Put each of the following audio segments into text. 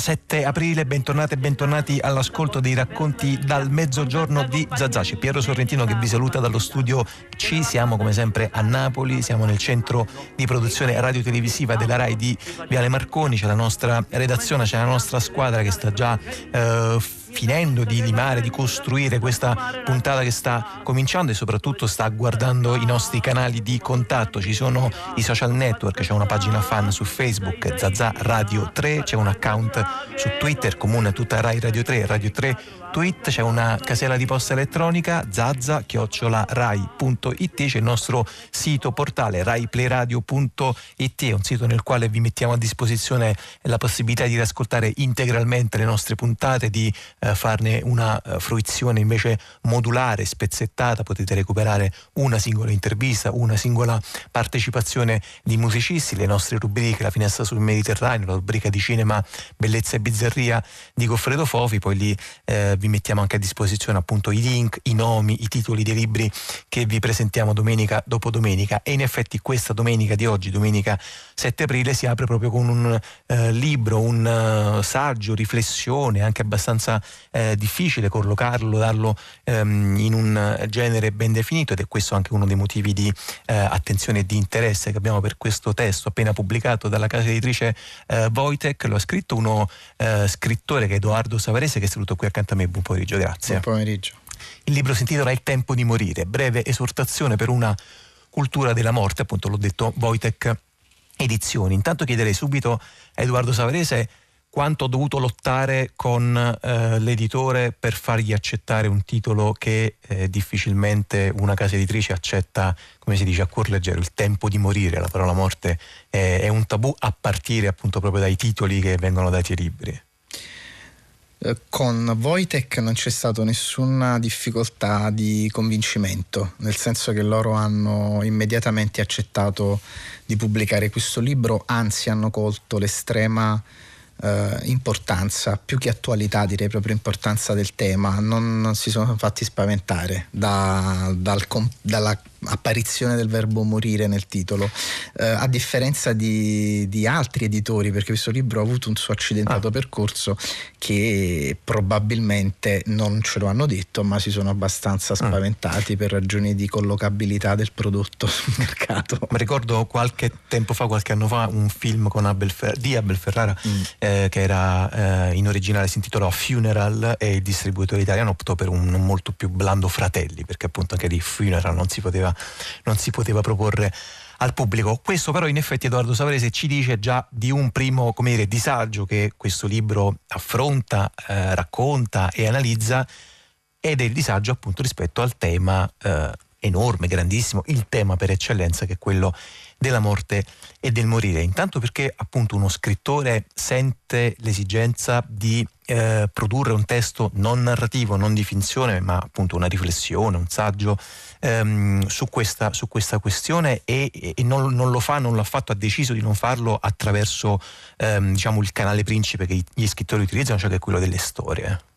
7 aprile, bentornati e bentornati all'ascolto dei racconti dal mezzogiorno di Zazà. C'è Piero Sorrentino che vi saluta dallo studio C. Siamo come sempre a Napoli, siamo nel centro di produzione radiotelevisiva della RAI di Viale Marconi, c'è la nostra redazione, c'è la nostra squadra che sta già eh, finendo di limare, di costruire questa puntata che sta cominciando e soprattutto sta guardando i nostri canali di contatto. Ci sono i social network, c'è una pagina fan su Facebook, Zazà Radio 3, c'è un account su Twitter, comune tutta Rai Radio 3, Radio 3 tweet, c'è una casella di posta elettronica zazza-rai.it, c'è il nostro sito portale raiplayradio.it, un sito nel quale vi mettiamo a disposizione la possibilità di riascoltare integralmente le nostre puntate, di eh, farne una eh, fruizione invece modulare, spezzettata, potete recuperare una singola intervista, una singola partecipazione di musicisti, le nostre rubriche, la finestra sul Mediterraneo, la rubrica di cinema, bellezza e bizzarria di Goffredo Fofi, poi lì eh, vi mettiamo anche a disposizione appunto i link, i nomi, i titoli dei libri che vi presentiamo domenica dopo domenica e in effetti questa domenica di oggi, domenica 7 aprile, si apre proprio con un eh, libro, un uh, saggio, riflessione anche abbastanza eh, difficile collocarlo, darlo ehm, in un genere ben definito ed è questo anche uno dei motivi di eh, attenzione e di interesse che abbiamo per questo testo appena pubblicato dalla casa editrice eh, Wojtek, lo ha scritto uno eh, scrittore che è Edoardo Savarese che è saluto qui accanto a me buon pomeriggio, grazie. Buon pomeriggio. Il libro si intitola Il tempo di morire, breve esortazione per una cultura della morte, appunto l'ho detto Wojtek Edizioni. Intanto chiederei subito a Edoardo Savarese quanto ho dovuto lottare con eh, l'editore per fargli accettare un titolo che eh, difficilmente una casa editrice accetta, come si dice, a cuor leggero, il tempo di morire, la parola morte è, è un tabù a partire appunto proprio dai titoli che vengono dati ai libri. Eh, con Wojtek non c'è stata nessuna difficoltà di convincimento, nel senso che loro hanno immediatamente accettato di pubblicare questo libro, anzi hanno colto l'estrema eh, importanza, più che attualità direi proprio importanza del tema, non, si sono fatti spaventare da, dal, dalla apparizione del verbo morire nel titolo, eh, a differenza di, di, altri editori, perché questo libro ha avuto un suo accidentato ah. percorso che probabilmente non ce lo hanno detto, ma si sono abbastanza ah. spaventati ah. per ragioni di collocabilità del prodotto sul mercato. Mi ricordo qualche tempo fa, qualche anno fa, un film Abel Fer- di Abel Ferrara mm. eh, che era eh, in originale si intitolò Funeral e il distributore italiano optò per un molto più blando Fratelli, perché appunto anche di Funeral non si poteva non si poteva proporre al pubblico. Questo però in effetti Edoardo Savarese ci dice già di un primo dire, disagio che questo libro affronta, eh, racconta e analizza ed è il disagio appunto rispetto al tema eh, enorme, grandissimo, il tema per eccellenza che è quello della morte e del morire. Intanto perché appunto uno scrittore sente l'esigenza di eh, produrre un testo non narrativo, non di finzione, ma appunto una riflessione, un saggio ehm, su, questa, su, questa, questione e, e non, non, lo fa, non l'ha fatto, ha deciso di non farlo attraverso ehm, diciamo, il canale principe che gli scrittori utilizzano, cioè che è quello delle storie.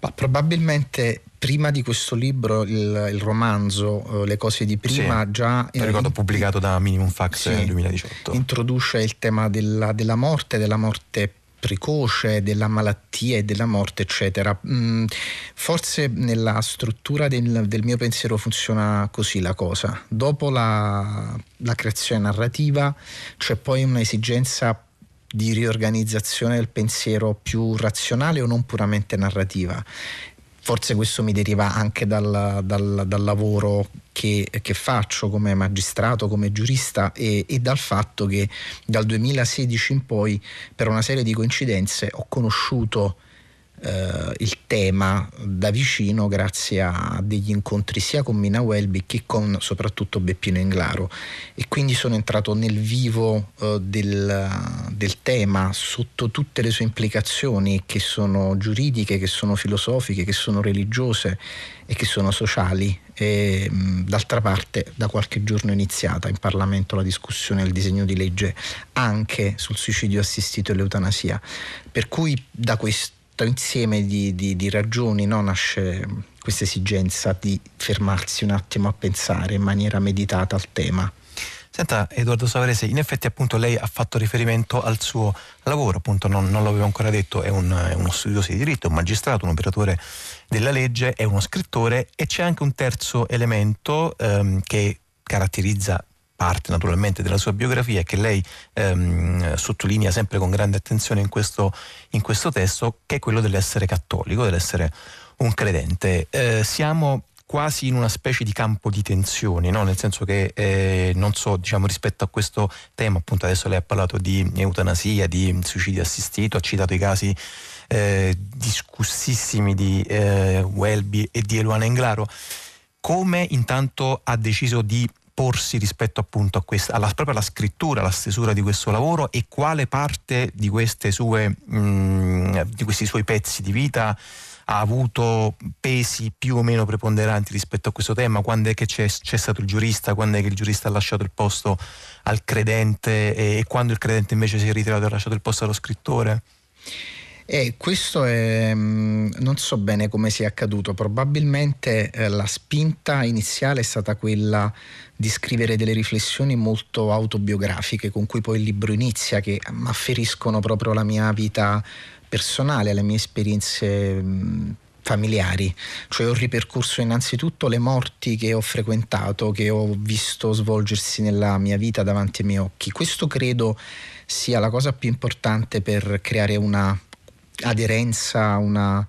Ma probabilmente prima di questo libro, il, il romanzo eh, Le cose di prima, sì, già. Eh, ricordo pubblicato da Minimum Fax sì, nel 2018. Introduce il tema della, della morte, della morte precoce, della malattia e della morte, eccetera. Mm, forse nella struttura del, del, mio pensiero funziona così la cosa. Dopo la, la creazione narrativa c'è poi un'esigenza di riorganizzazione del pensiero più razionale o non puramente narrativa. Forse questo mi deriva anche dal, dal, dal lavoro che, che, faccio come magistrato, come giurista e, e, dal fatto che dal 2016 in poi, per una serie di coincidenze, ho conosciuto eh, il tema da vicino grazie a degli incontri sia con Mina Welby che con soprattutto Beppino Inglaro e quindi sono entrato nel vivo eh, del, del, tema sotto tutte le sue implicazioni che sono giuridiche, che sono filosofiche, che sono religiose e che sono sociali. E, d'altra parte da qualche giorno è iniziata in Parlamento la discussione del disegno di legge anche sul suicidio assistito e l'eutanasia. Per cui da questo insieme di, di, di ragioni no? nasce questa esigenza di fermarsi un attimo a pensare in maniera meditata al tema. Senta Edoardo Savarese, in effetti appunto lei ha fatto riferimento al suo lavoro, appunto non, non l'avevo ancora detto, è, un, è uno studioso di diritto, un magistrato, un operatore della legge, è uno scrittore e c'è anche un terzo elemento ehm, che caratterizza parte naturalmente della sua biografia e che lei ehm, sottolinea sempre con grande attenzione in questo, in questo, testo, che è quello dell'essere cattolico, dell'essere un credente. Eh, siamo quasi in una specie di campo di tensioni, no? nel senso che eh, non so, diciamo, rispetto a questo tema, appunto adesso lei ha parlato di eutanasia, di suicidio assistito, ha citato i casi eh, discussissimi di eh, Welby e di Eluana Englaro, come intanto ha deciso di porsi rispetto appunto a questa, alla, proprio alla scrittura, alla stesura di questo lavoro e quale parte di, sue, mh, mm, di questi suoi pezzi di vita ha avuto pesi più o meno preponderanti rispetto a questo tema? Quando è che c'è, c'è stato il giurista? Quando è che il giurista ha lasciato il posto al credente e, e quando il credente invece si è ritirato e ha lasciato il posto allo scrittore? Eh, questo è, mm, non so bene come sia accaduto, probabilmente eh, la spinta iniziale è stata quella di scrivere delle riflessioni molto autobiografiche con cui poi il libro inizia, che afferiscono proprio alla mia vita personale, alle mie esperienze familiari, cioè ho ripercorso innanzitutto le morti che ho frequentato, che ho visto svolgersi nella mia vita davanti ai miei occhi. Questo credo sia la cosa più importante per creare una aderenza, una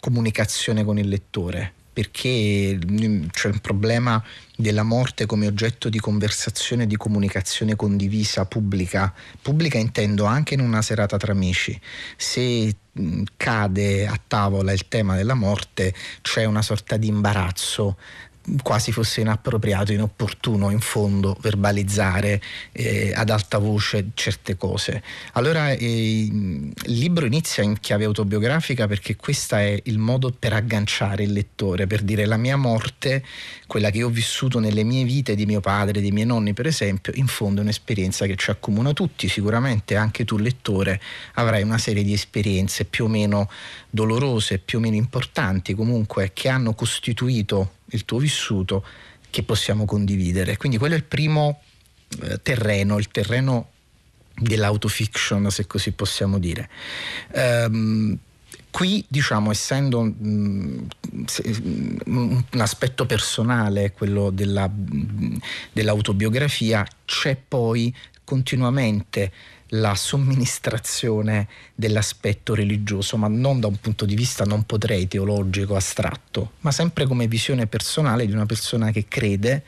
comunicazione con il lettore perché mm, c'è un problema della morte come oggetto di conversazione, di comunicazione condivisa, pubblica. Pubblica intendo anche in una serata tra amici. Se mm, cade a tavola il tema della morte c'è una sorta di imbarazzo quasi fosse inappropriato, inopportuno in fondo verbalizzare eh, ad alta voce certe cose. Allora eh, il libro inizia in chiave autobiografica perché questo è il modo per agganciare il lettore, per dire la mia morte, quella che ho vissuto nelle mie vite di mio padre, dei miei nonni per esempio, in fondo è un'esperienza che ci accomuna tutti, sicuramente anche tu lettore avrai una serie di esperienze più o meno dolorose, più o meno importanti comunque che hanno costituito il tuo vissuto che possiamo condividere. Quindi quello è il primo eh, terreno, il terreno dell'autofiction, se così possiamo dire. Um, qui, diciamo, essendo mh, mm, un aspetto personale, quello della, mh, dell'autobiografia, c'è poi continuamente la somministrazione dell'aspetto religioso, ma non da un punto di vista non potrei teologico astratto, ma sempre come visione personale di una persona che crede,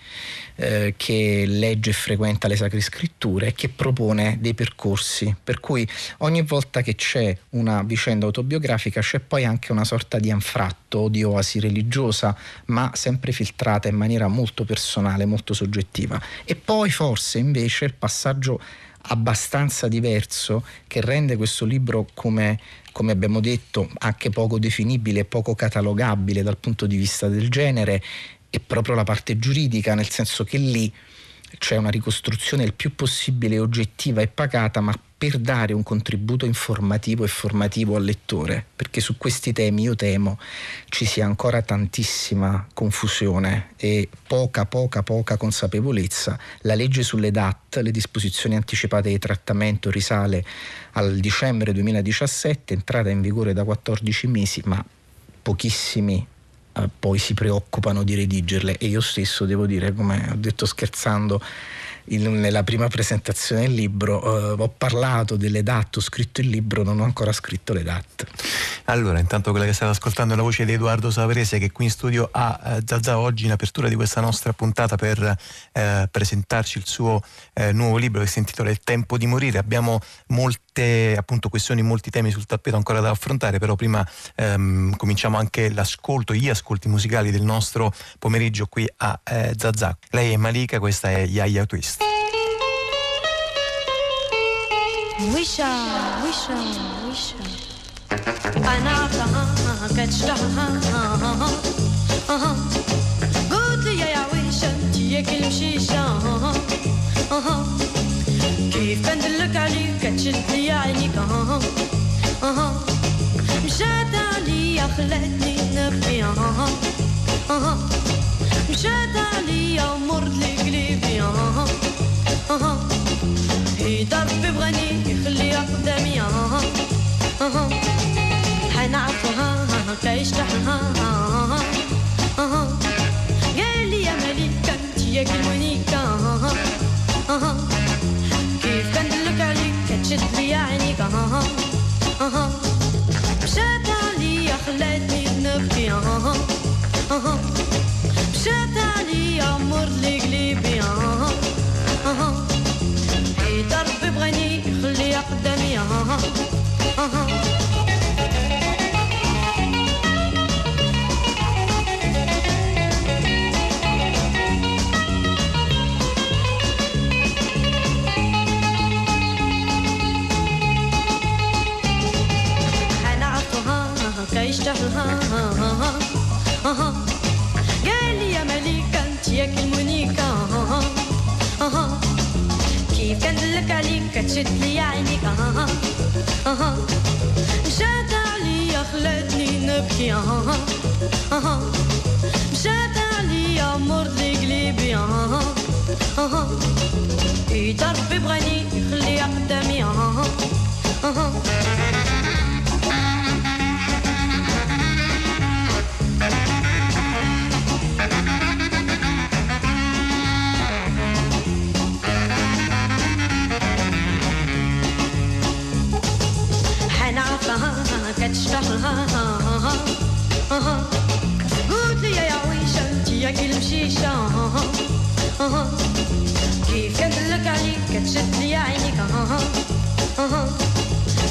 eh, che legge e frequenta le sacre scritture e che propone dei percorsi. Per cui ogni volta che c'è una vicenda autobiografica c'è poi anche una sorta di anfratto, di oasi religiosa, ma sempre filtrata in maniera molto personale, molto soggettiva. E poi forse invece il passaggio abbastanza diverso che rende questo libro come, come abbiamo detto anche poco definibile poco catalogabile dal punto di vista del genere è proprio la parte giuridica nel senso che lì c'è una ricostruzione il più possibile oggettiva e pacata ma per dare un contributo informativo e formativo al lettore, perché su questi temi io temo ci sia ancora tantissima confusione e poca, poca, poca consapevolezza. La legge sulle DAT, le disposizioni anticipate di trattamento, risale al dicembre 2017, entrata in vigore da 14 mesi, ma pochissimi poi si preoccupano di redigerle e io stesso devo dire, come ho detto scherzando, in, nella prima presentazione del libro eh, ho parlato delle DAT, ho scritto il libro, non ho ancora scritto le DAT. Allora, intanto quella che state ascoltando è la voce di Edoardo Savarese che qui in studio a eh, Zazza oggi in apertura di questa nostra puntata per eh, presentarci il suo eh, nuovo libro che si intitola Il tempo di morire. Abbiamo molte appunto questioni, molti temi sul tappeto ancora da affrontare, però prima ehm, cominciamo anche l'ascolto, gli ascolti musicali del nostro pomeriggio qui a eh, Zazà. Lei è Malika, questa è Yaya Twist. Wisha, wisha, wisha. هيا عينيك أها أها مشات عليا خلتني نبكي أها أها مشات عليا مرت لي قلبي أها أها هي ربي بغني يخليها قدامي أها أها حنعرفها كايش تحها أها أها قال يا مليكة يا كلونيكة شد لي عينيك أها أها. مشات عليا خلاتني بنبكي أها أها مشات عليا عمر لي قليبي أها أها بقيت ربي بغني خليها قدامي أها أها. قال لي يا مليكة انت يا كلمونيكا كيف كندلك عليك تشد لي عينيك مشات عليا خلاتني نبكي مشات عليا مر لي قلبي إيد ربي بغاني يخليها قدامي مشيشة كيف كندلك عليك كتشد لي عينيك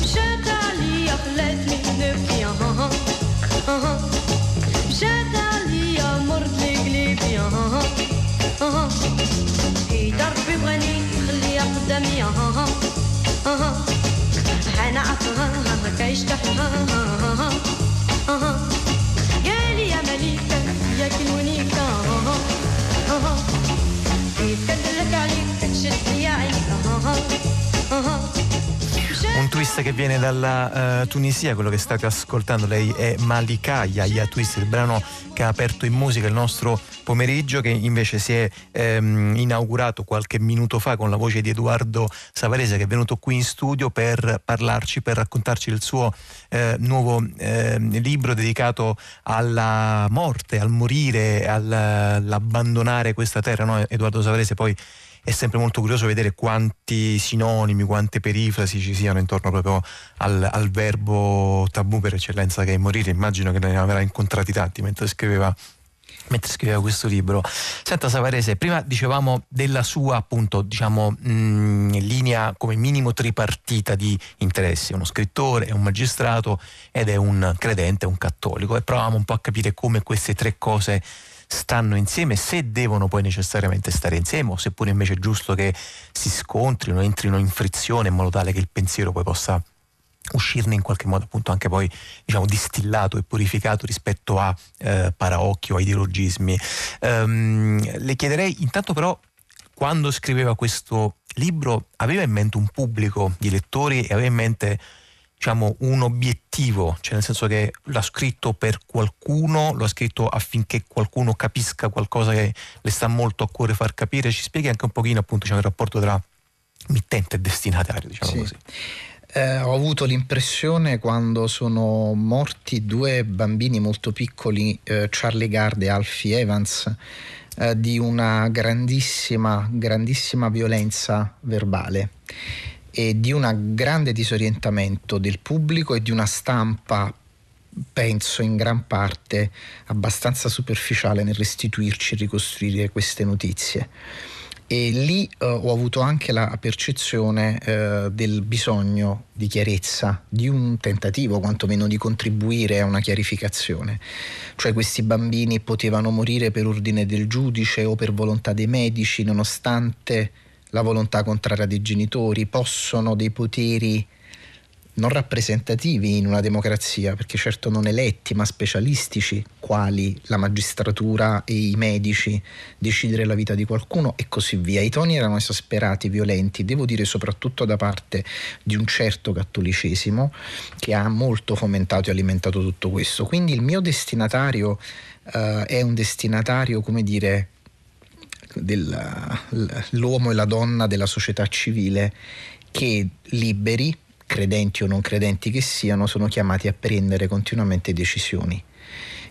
مشات عليا خلاتني نبكي مشات عليا مرت لي قلبي في دربي بغني خليها قدامي حنعرفها كيشتحها twist che viene dalla uh, Tunisia, quello che state ascoltando lei è Malika Yaya Twist, il brano che ha aperto in musica il nostro pomeriggio, che invece si è ehm, inaugurato qualche minuto fa con la voce di Edoardo Savarese che è venuto qui in studio per parlarci, per raccontarci del suo eh, nuovo eh, libro dedicato alla morte, al morire, all'abbandonare questa terra. No? Edoardo Savarese poi è sempre molto curioso vedere quanti sinonimi, quante perifrasi ci siano intorno proprio al, al verbo tabù per eccellenza che è morire. Immagino che ne avrà incontrati tanti mentre scriveva mentre scriveva questo libro. Senta Savarese, prima dicevamo della sua appunto diciamo mh, linea come minimo tripartita di interessi, uno scrittore, è un magistrato ed è un credente, un cattolico e provavamo un po' a capire come queste tre cose stanno insieme, se devono poi necessariamente stare insieme o seppure invece è giusto che si scontrino, entrino in frizione in modo tale che il pensiero poi possa uscirne in qualche modo appunto anche poi diciamo distillato e purificato rispetto a eh, paraocchio, a ideologismi. Um, le chiederei intanto però quando scriveva questo libro aveva in mente un pubblico di lettori e aveva in mente diciamo, un obiettivo, cioè nel senso che l'ha scritto per qualcuno, lo ha scritto affinché qualcuno capisca qualcosa che le sta molto a cuore far capire. Ci spieghi anche un pochino appunto diciamo, il rapporto tra mittente e destinatario, diciamo Sì. così. Eh, ho avuto l'impressione quando sono morti due bambini molto piccoli, eh, Charlie Gard e Alfie Evans, eh, di una grandissima, grandissima violenza verbale e di un grande disorientamento del pubblico e di una stampa, penso in gran parte, abbastanza superficiale nel restituirci e ricostruire queste notizie e lì eh, ho avuto anche la percezione eh, del bisogno di chiarezza, di un tentativo quantomeno di contribuire a una chiarificazione. Cioè questi bambini potevano morire per ordine del giudice o per volontà dei medici, nonostante la volontà contraria dei genitori, possono dei poteri non rappresentativi in una democrazia, perché certo non eletti, ma specialistici, quali la magistratura e i medici, decidere la vita di qualcuno e così via. I toni erano esasperati, violenti, devo dire soprattutto da parte di un certo cattolicesimo che ha molto fomentato e alimentato tutto questo. Quindi il mio destinatario eh, è un destinatario, come dire, dell'uomo e la donna della società civile che liberi, credenti o non credenti che siano, sono chiamati a prendere continuamente decisioni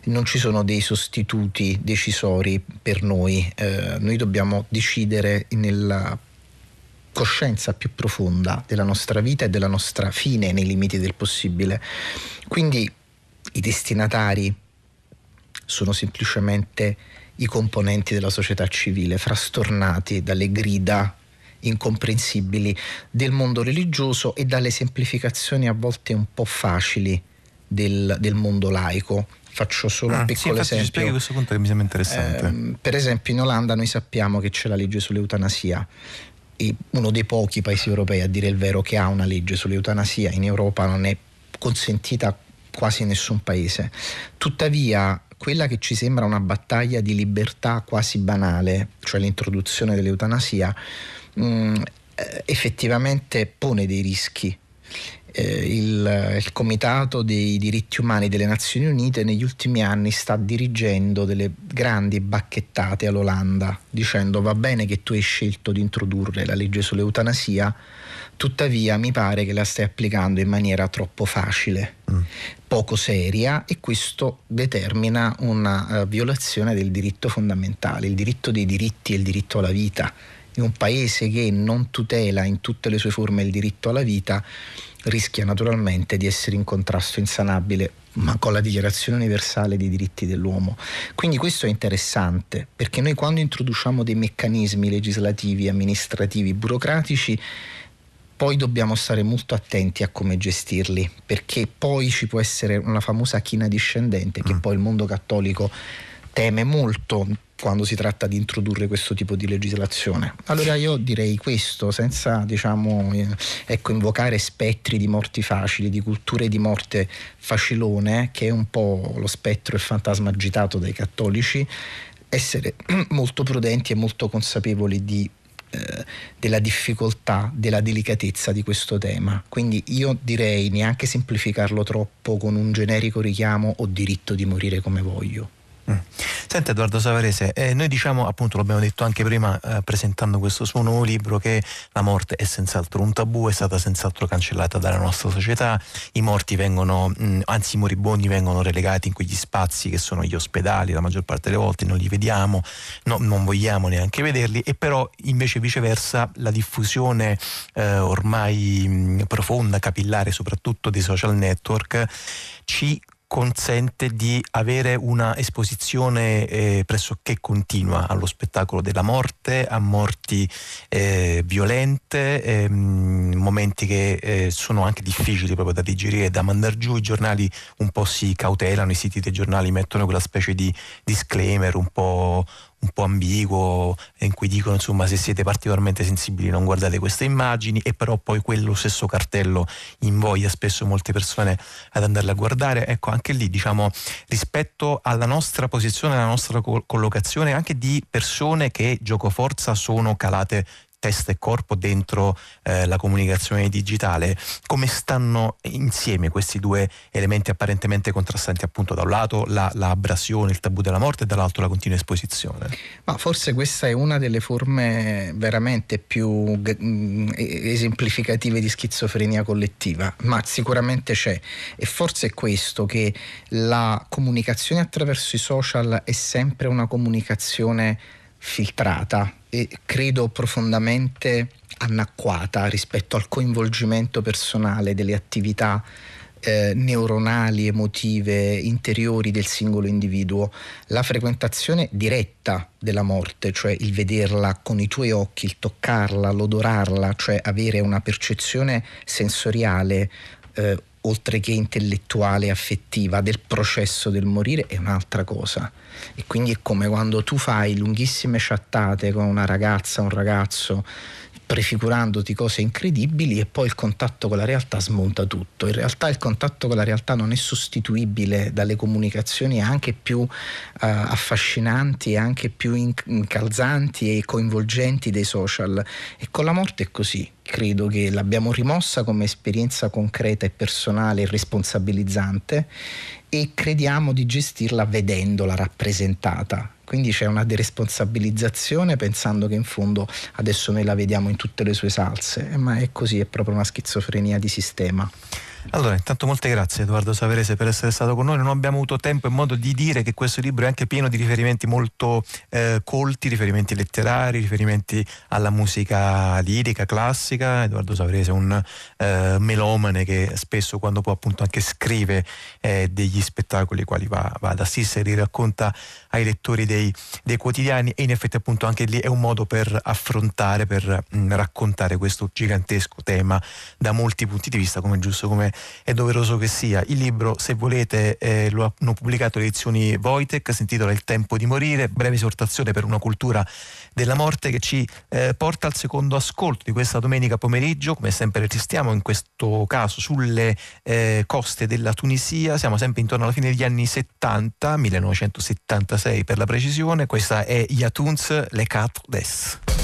non ci sono dei sostituti decisori per noi, eh, noi dobbiamo decidere nella coscienza più profonda della nostra vita e della nostra fine nei limiti del possibile. Quindi i destinatari sono semplicemente i componenti della società civile, frastornati dalle grida incomprensibili del mondo religioso e dalle semplificazioni a volte un po' facili del, del mondo laico. Faccio solo ah, un piccolo sì, esempio. Questo punto che mi sembra interessante. Eh, per esempio in Olanda noi sappiamo che c'è la legge sull'eutanasia uno dei pochi paesi europei a dire il vero che ha una legge sull'eutanasia, in Europa non è consentita quasi in nessun paese. Tuttavia, quella che ci sembra una battaglia di libertà quasi banale, cioè l'introduzione dell'eutanasia, mh, mm, eh, effettivamente pone dei rischi il, il, Comitato dei diritti umani delle Nazioni Unite negli ultimi anni sta dirigendo delle grandi bacchettate all'Olanda dicendo va bene che tu hai scelto di introdurre la legge sull'eutanasia, tuttavia mi pare che la stai applicando in maniera troppo facile, mm. poco seria e questo determina una uh, violazione del diritto fondamentale, il diritto dei diritti e il diritto alla vita. In un paese che non tutela in tutte le sue forme il diritto alla vita, rischia naturalmente di essere in contrasto insanabile ma con la Dichiarazione universale dei diritti dell'uomo. Quindi questo è interessante perché noi quando introduciamo dei meccanismi legislativi, amministrativi, burocratici, poi dobbiamo stare molto attenti a come gestirli, perché poi ci può essere una famosa china discendente che mm. poi il mondo cattolico teme molto quando si tratta di introdurre questo tipo di legislazione. Allora io direi questo, senza diciamo, eh, ecco, invocare spettri di morti facili, di culture di morte facilone, che è un po' lo spettro e il fantasma agitato dai cattolici, essere molto prudenti e molto consapevoli di eh, della difficoltà, della delicatezza di questo tema. Quindi io direi neanche semplificarlo troppo con un generico richiamo o diritto di morire come voglio. Senta Edoardo Savarese, eh, noi diciamo appunto, l'abbiamo detto anche prima eh, presentando questo suo nuovo libro, che la morte è senz'altro un tabù, è stata senz'altro cancellata dalla nostra società, i morti vengono, mh, mm, anzi i moribondi vengono relegati in quegli spazi che sono gli ospedali, la maggior parte delle volte non li vediamo, no, non vogliamo neanche vederli e però invece viceversa la diffusione eh, ormai mh, mm, profonda, capillare soprattutto dei social network ci consente di avere una esposizione eh, pressoché continua allo spettacolo della morte, a morti eh, violente, ehm, momenti che eh, sono anche difficili proprio da digerire, da mandare giù. I giornali un po' si cautelano, i siti dei giornali mettono quella specie di disclaimer un po', un po' ambiguo in cui dicono insomma se siete particolarmente sensibili non guardate queste immagini e però poi quello stesso cartello invoglia spesso molte persone ad andarle a guardare. Ecco anche lì diciamo rispetto alla nostra posizione alla nostra collocazione anche di persone che gioco forza sono calate testa e corpo dentro eh, la comunicazione digitale, come stanno insieme questi due elementi apparentemente contrastanti, appunto da un lato la, la abrasione, il tabù della morte e dall'altro la continua esposizione? Ma forse questa è una delle forme veramente più mm, esemplificative di schizofrenia collettiva, ma sicuramente c'è. E forse è questo che la comunicazione attraverso i social è sempre una comunicazione filtrata e credo profondamente anacquata rispetto al coinvolgimento personale delle attività eh, neuronali, emotive, interiori del singolo individuo, la frequentazione diretta della morte, cioè il vederla con i tuoi occhi, il toccarla, l'odorarla, cioè avere una percezione sensoriale eh, oltre che intellettuale e affettiva del processo del morire è un'altra cosa. E quindi è come quando tu fai lunghissime chattate con una ragazza, un ragazzo, prefigurandoti cose incredibili e poi il contatto con la realtà smonta tutto. In realtà il contatto con la realtà non è sostituibile dalle comunicazioni anche più eh, affascinanti anche più incalzanti e coinvolgenti dei social. E con la morte è così. Credo che l'abbiamo rimossa come esperienza concreta e personale e responsabilizzante e crediamo di gestirla vedendola rappresentata. Quindi c'è una deresponsabilizzazione pensando che in fondo adesso noi la vediamo in tutte le sue salse, ma è così, è proprio una schizofrenia di sistema. Allora, intanto molte grazie Edoardo Saverese per essere stato con noi. Non abbiamo avuto tempo e modo di dire che questo libro è anche pieno di riferimenti molto eh, colti, riferimenti letterari, riferimenti alla musica lirica, classica. Edoardo Saverese è un eh, melomane che spesso quando può appunto anche scrive eh, degli spettacoli quali va, va, ad assistere, li racconta ai lettori dei, dei, quotidiani e in effetti appunto anche lì è un modo per affrontare, per mh, mm, raccontare questo gigantesco tema da molti punti di vista, come giusto come è doveroso che sia. Il libro, se volete, eh, lo hanno pubblicato le edizioni Wojtek, si intitola Il tempo di morire, breve esortazione per una cultura della morte che ci eh, porta al secondo ascolto di questa domenica pomeriggio, come sempre restiamo in questo caso sulle eh, coste della Tunisia, siamo sempre intorno alla fine degli anni 70, 1976 per la precisione, questa è Yatuns Le Quatre Des.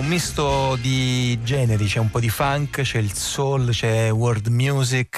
Un misto di generi, c'è un po' di funk, c'è il soul, c'è world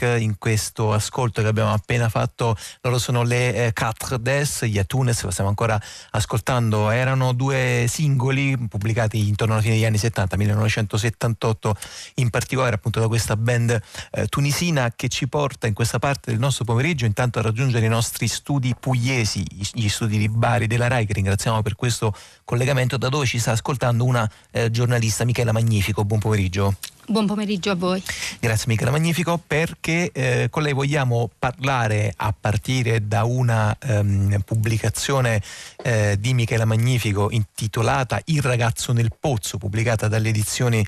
in questo ascolto che abbiamo appena fatto. Loro sono le eh, Quatre Des, gli Atunes, lo stiamo ancora ascoltando. Erano due singoli pubblicati intorno alla fine degli anni 70, 1978, in particolare appunto da questa band eh, tunisina che ci porta in questa parte del nostro pomeriggio intanto a raggiungere i nostri studi pugliesi, gli studi di Bari della RAI, che ringraziamo per questo collegamento, da dove ci sta ascoltando una eh, giornalista Michela Magnifico. Buon pomeriggio. Buon pomeriggio a voi. Grazie Michela Magnifico perché eh, con lei vogliamo parlare a partire da una ehm, pubblicazione eh, di Michela Magnifico intitolata Il ragazzo nel pozzo pubblicata dalle edizioni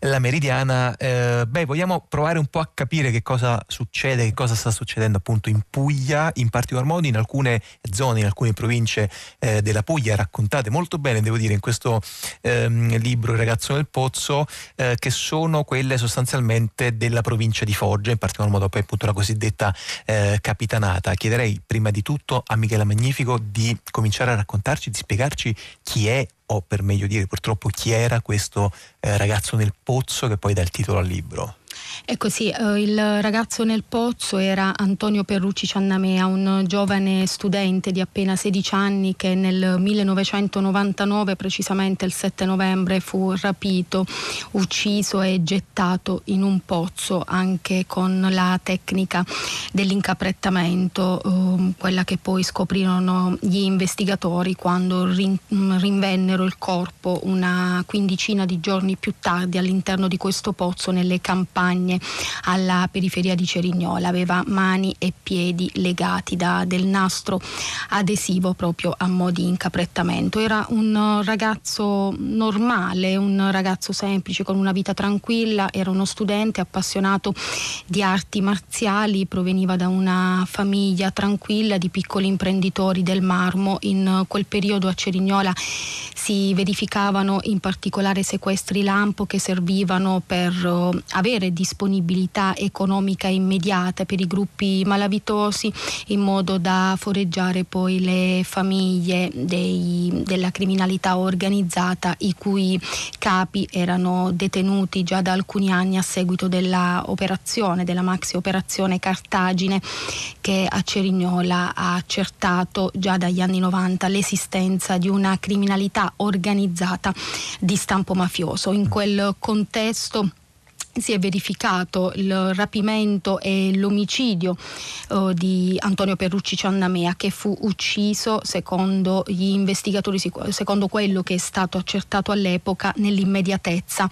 La Meridiana. Eh, beh, vogliamo provare un po' a capire che cosa succede, che cosa sta succedendo appunto in Puglia, in particolar modo in alcune zone, in alcune province eh, della Puglia raccontate molto bene, devo dire, in questo ehm, libro Il ragazzo nel pozzo eh, che sono sono quelle sostanzialmente della provincia di Foggia, in particolar modo poi appunto la cosiddetta eh, capitanata. Chiederei prima di tutto a Michela Magnifico di cominciare a raccontarci, di spiegarci chi è o per meglio dire purtroppo chi era questo eh, ragazzo nel pozzo che poi dà il titolo al libro. Ecco sì, eh, il ragazzo nel pozzo era Antonio Perrucci Ciannamea, un giovane studente di appena 16 anni che nel 1999, precisamente il 7 novembre, fu rapito, ucciso e gettato in un pozzo anche con la tecnica dell'incaprettamento, eh, quella che poi scoprirono gli investigatori quando rinvennero il corpo una quindicina di giorni più tardi all'interno di questo pozzo nelle campagne montagne alla periferia di Cerignola, aveva mani e piedi legati da del nastro adesivo proprio a mo' di incaprettamento. Era un ragazzo normale, un ragazzo semplice con una vita tranquilla, era uno studente appassionato di arti marziali, proveniva da una famiglia tranquilla di piccoli imprenditori del marmo. In quel periodo a Cerignola si verificavano in particolare sequestri lampo che servivano per uh, avere disponibilità economica immediata per i gruppi malavitosi in modo da foreggiare poi le famiglie dei, della criminalità organizzata i cui capi erano detenuti già da alcuni anni a seguito della operazione, della maxi operazione Cartagine che a Cerignola ha accertato già dagli anni 90 l'esistenza di una criminalità organizzata di stampo mafioso. In quel contesto si è verificato il rapimento e l'omicidio uh, di Antonio Perrucci Ciannamea che fu ucciso secondo gli investigatori, secondo quello che è stato accertato all'epoca nell'immediatezza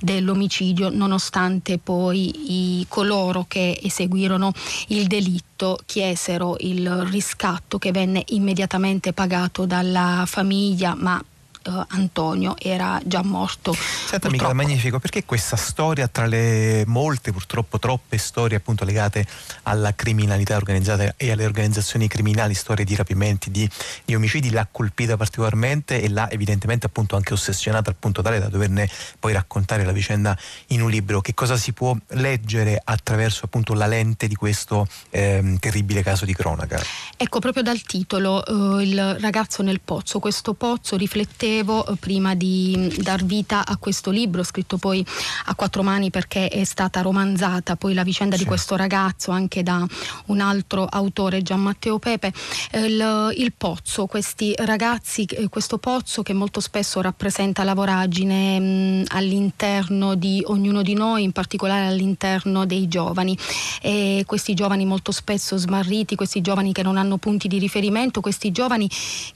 dell'omicidio nonostante poi i coloro che eseguirono il delitto chiesero il riscatto che venne immediatamente pagato dalla famiglia ma uh, Antonio era già morto. Senta Michela Magnifico, perché questa storia tra le molte, purtroppo troppe storie appunto legate alla criminalità organizzata e alle organizzazioni criminali, storie di rapimenti, di, di omicidi, l'ha colpita particolarmente e l'ha evidentemente appunto anche ossessionata al punto tale da doverne poi raccontare la vicenda in un libro. Che cosa si può leggere attraverso appunto la lente di questo eh, terribile caso di cronaca? Ecco, proprio dal titolo, uh, Il ragazzo nel pozzo, questo pozzo rifletteva dicevo eh, prima di dar vita a questo libro, scritto poi a quattro mani perché è stata romanzata poi la vicenda sì. di questo ragazzo anche da un altro autore, Gian Matteo Pepe, il, il pozzo, questi ragazzi, eh, questo pozzo che molto spesso rappresenta la voragine mh, all'interno di ognuno di noi, in particolare all'interno dei giovani. E questi giovani molto spesso smarriti, questi giovani che non hanno punti di riferimento, questi giovani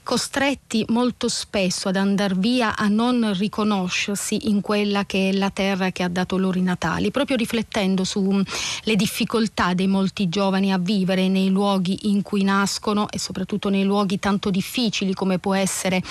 costretti molto spesso ad andare andare via a non riconoscersi in quella che è la terra che ha dato loro i natali, proprio riflettendo sulle mm, difficoltà dei molti giovani a vivere nei luoghi in cui nascono e soprattutto nei luoghi tanto difficili come può essere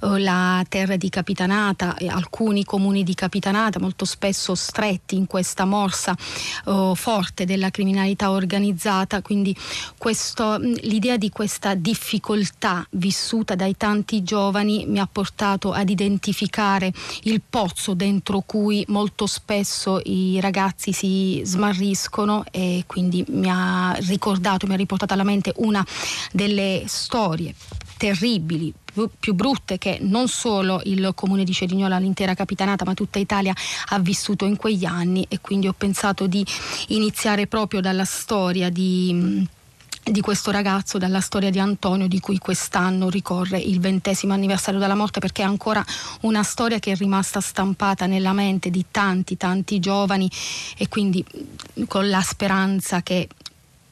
uh, la terra di Capitanata alcuni comuni di Capitanata, molto spesso stretti in questa morsa uh, forte della criminalità organizzata, quindi questo, mm, l'idea di questa difficoltà vissuta dai tanti giovani mi ha portato portato ad identificare il pozzo dentro cui molto spesso i ragazzi si smarriscono e quindi mi ha ricordato, mi ha riportato alla mente una delle storie terribili, più, più, brutte che non solo il comune di Cerignola, l'intera capitanata, ma tutta Italia ha vissuto in quegli anni. E quindi ho pensato di iniziare proprio dalla storia di di questo ragazzo, dalla storia di Antonio, di cui quest'anno ricorre il ventesimo anniversario della morte, perché è ancora una storia che è rimasta stampata nella mente di tanti, tanti giovani e quindi con la speranza che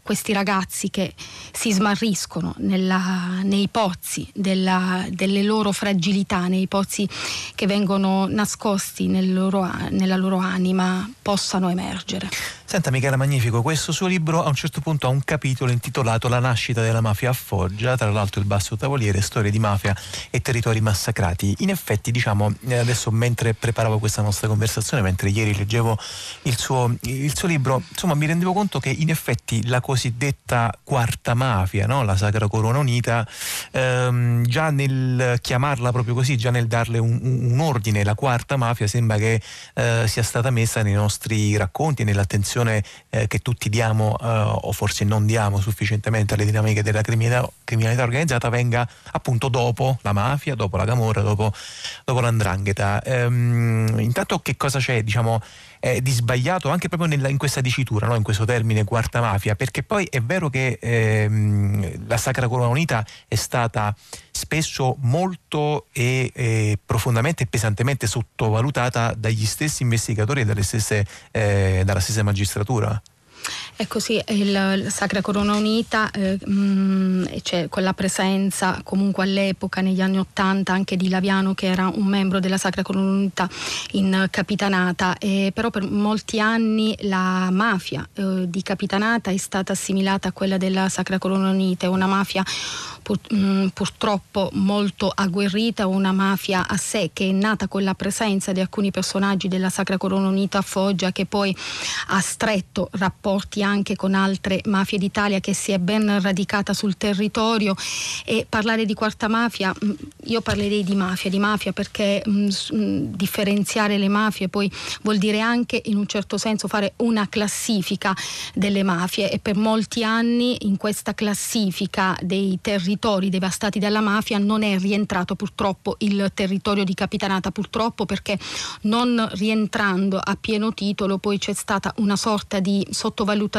questi ragazzi che si smarriscono nella, nei pozzi della, delle loro fragilità, nei pozzi che vengono nascosti nel loro, nella loro anima, possano emergere. Senta Michela Magnifico, questo suo libro a un certo punto ha un capitolo intitolato La nascita della mafia a Foggia, tra l'altro il basso tavoliere, storie di mafia e territori massacrati. In effetti, diciamo, eh, adesso mentre preparavo questa nostra conversazione, mentre ieri leggevo il suo, il suo libro, insomma mi rendevo conto che in effetti la cosiddetta quarta mafia, no? la Sacra Corona Unita, ehm, già nel chiamarla proprio così, già nel darle un, un ordine, la quarta mafia sembra che eh, sia stata messa nei nostri racconti, nell'attenzione attenzione eh, che tutti diamo eh, o forse non diamo sufficientemente alle dinamiche della criminalità, criminalità, organizzata venga appunto dopo la mafia, dopo la camorra, dopo, dopo l'andrangheta. Ehm, intanto che cosa c'è diciamo, eh, di sbagliato anche proprio nella, in questa dicitura, no? in questo termine quarta mafia? Perché poi è vero che ehm, la Sacra Corona Unita è stata spesso molto e, e profondamente e pesantemente sottovalutata dagli stessi investigatori e stesse, eh, dalla stessa magistratura. È così, il, Sacra Corona Unita, eh, mh, mm, cioè, con la presenza comunque all'epoca, negli anni Ottanta, anche di Laviano che era un membro della Sacra Corona Unita in Capitanata, eh, però per molti anni la mafia eh, di Capitanata è stata assimilata a quella della Sacra Corona Unita, una mafia pur, mh, mm, purtroppo molto agguerrita, una mafia a sé che è nata con la presenza di alcuni personaggi della Sacra Corona Unita a Foggia che poi ha stretto rapporti anche con altre mafie d'Italia che si è ben radicata sul territorio. E parlare di quarta mafia, mm, io parlerei di mafia, di mafia perché mh, mm, differenziare le mafie poi vuol dire anche in un certo senso fare una classifica delle mafie. E per molti anni in questa classifica dei territori devastati dalla mafia non è rientrato purtroppo il territorio di Capitanata, purtroppo perché non rientrando a pieno titolo poi c'è stata una sorta di sottovalutazione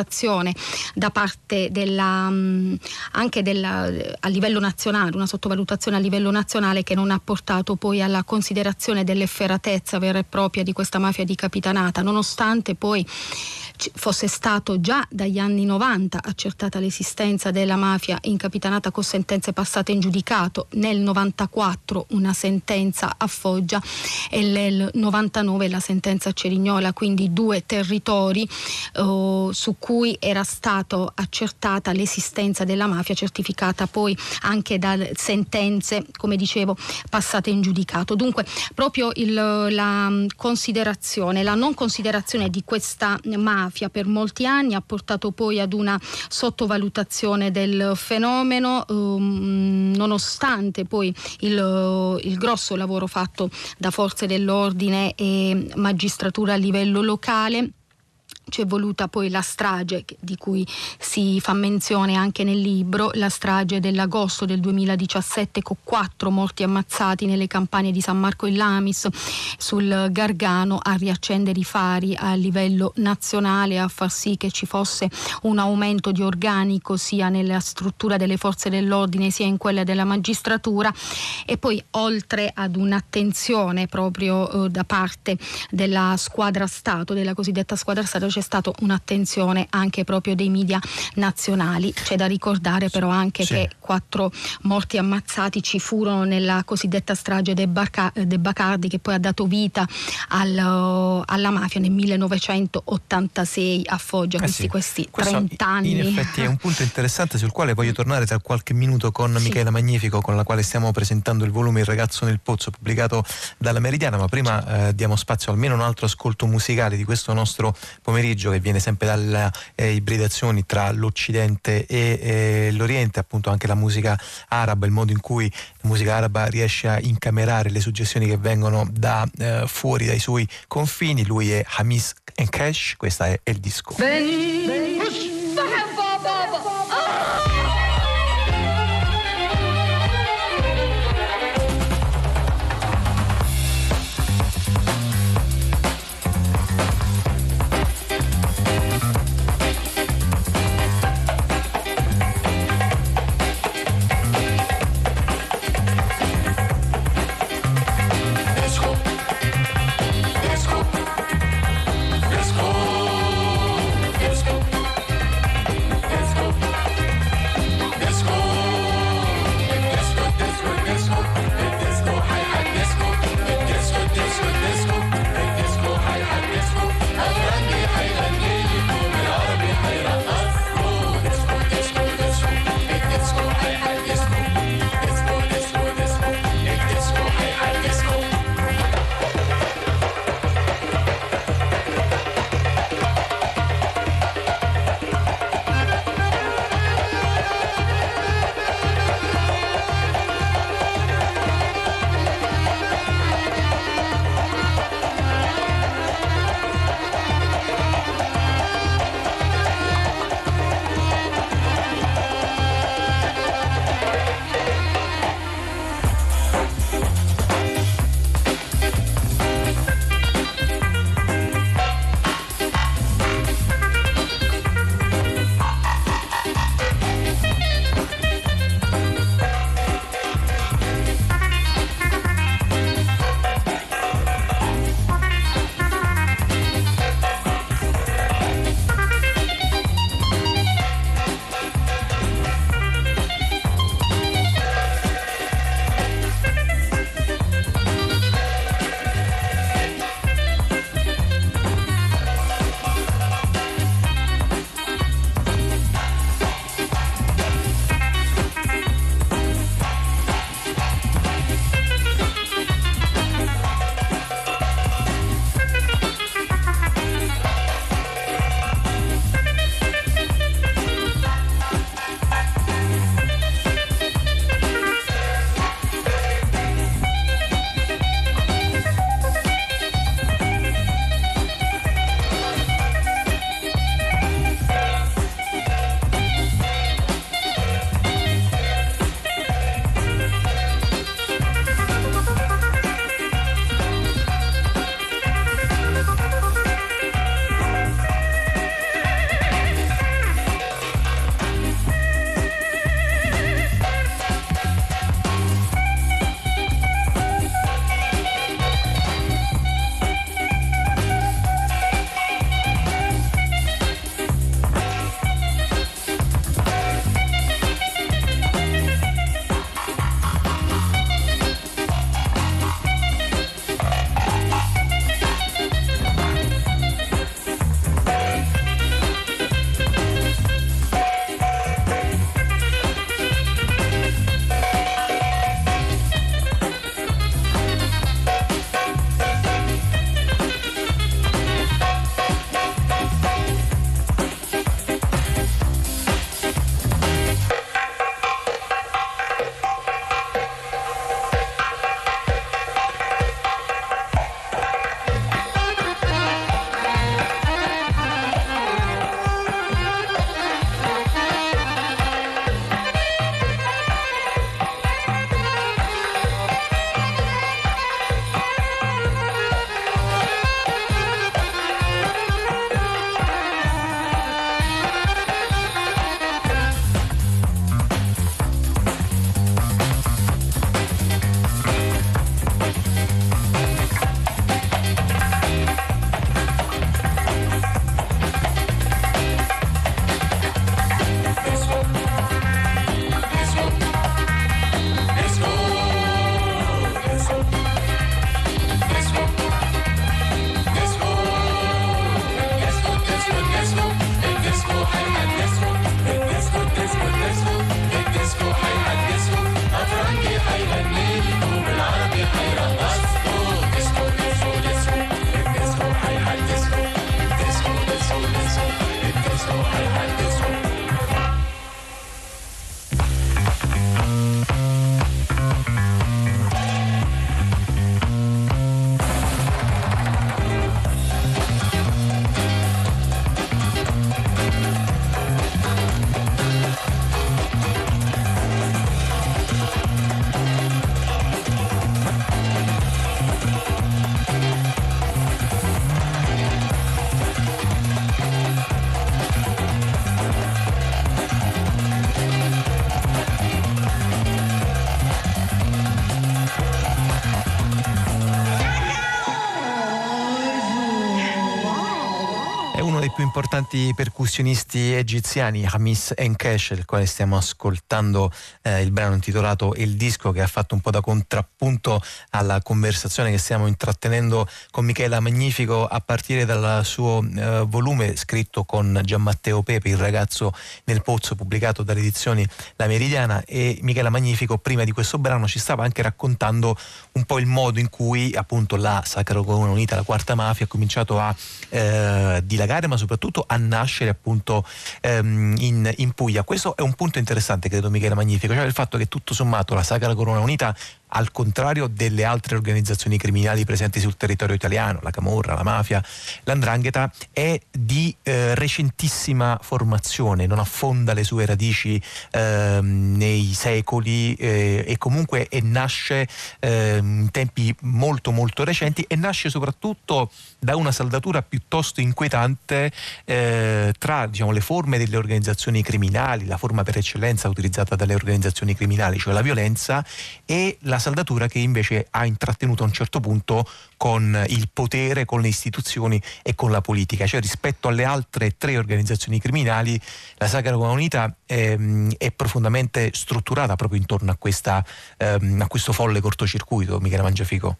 da parte della, mm, anche della, a livello nazionale, una sottovalutazione a livello nazionale che non ha portato poi alla considerazione dell'efferatezza vera e propria di questa mafia di Capitanata, nonostante poi fosse stato già dagli anni 90 accertata l'esistenza della mafia incapitanata con sentenze passate in giudicato, nel 94 una sentenza a Foggia e nel 99 la sentenza a Cerignola, quindi due territori oh, su cui era stata accertata l'esistenza della mafia, certificata poi anche da sentenze, come dicevo, passate in giudicato. Dunque proprio il, la considerazione, la non considerazione di questa mafia per molti anni ha portato poi ad una sottovalutazione del fenomeno, um, nonostante poi il, il grosso lavoro fatto da forze dell'ordine e magistratura a livello locale c'è voluta poi la strage di cui si fa menzione anche nel libro, la strage dell'agosto del 2017 con quattro morti ammazzati nelle campagne di San Marco e Lamis sul Gargano a riaccendere i fari a livello nazionale, a far sì che ci fosse un aumento di organico sia nella struttura delle forze dell'ordine sia in quella della magistratura. E poi oltre ad un'attenzione proprio eh, da parte della squadra Stato, della cosiddetta squadra Stato, c'è stata un'attenzione anche proprio dei media nazionali. C'è da ricordare però anche sì. che quattro morti ammazzati ci furono nella cosiddetta strage De, Barca- De Bacardi che poi ha dato vita al, alla mafia nel 1986 a Foggia, eh sì. questi Questo 30 anni. In effetti è un punto interessante sul quale voglio tornare tra qualche minuto con sì. Michela Magnifico con la quale stiamo presentando il volume Il ragazzo nel pozzo pubblicato dalla Meridiana, ma prima eh, diamo spazio almeno a un altro ascolto musicale di questo nostro pomeriggio pomeriggio che viene sempre dalle eh, ibridazioni tra l'Occidente e eh, l'Oriente, appunto anche la musica araba, il modo in cui la musica araba riesce a incamerare le suggestioni che vengono da eh, fuori dai suoi confini. Lui è Hamis Enkesh, questo è il disco. Ben, importanti percussionisti egiziani, Hamis Enkesh, del quale stiamo ascoltando eh, il brano intitolato Il disco, che ha fatto un po' da contrappunto alla conversazione che stiamo intrattenendo con Michela Magnifico a partire dal suo eh, volume scritto con Gianmatteo Pepe, il ragazzo nel pozzo, pubblicato dalle edizioni La Meridiana. E Michela Magnifico, prima di questo brano, ci stava anche raccontando un po' il modo in cui appunto la Sacra Comune Unita, la quarta mafia, ha cominciato a eh, dilagare, ma soprattutto a nascere appunto ehm, in, in, Puglia. Questo è un punto interessante, credo Michele Magnifico, cioè il fatto che tutto sommato la Sacra Corona Unita al contrario delle altre organizzazioni criminali presenti sul territorio italiano, la Camorra, la mafia, l'Andrangheta, è di eh, recentissima formazione, non affonda le sue radici eh, nei secoli eh, e comunque e nasce ehm, in tempi molto molto recenti e nasce soprattutto da una saldatura piuttosto inquietante eh, tra diciamo, le forme delle organizzazioni criminali, la forma per eccellenza utilizzata dalle organizzazioni criminali, cioè la violenza, e la saldatura che invece ha intrattenuto a un certo punto con il potere, con le istituzioni e con la politica. Cioè rispetto alle altre tre organizzazioni criminali, la Sacra Comunità ehm, è profondamente strutturata proprio intorno a, questa, ehm, a questo folle cortocircuito, Michele Mangiafico.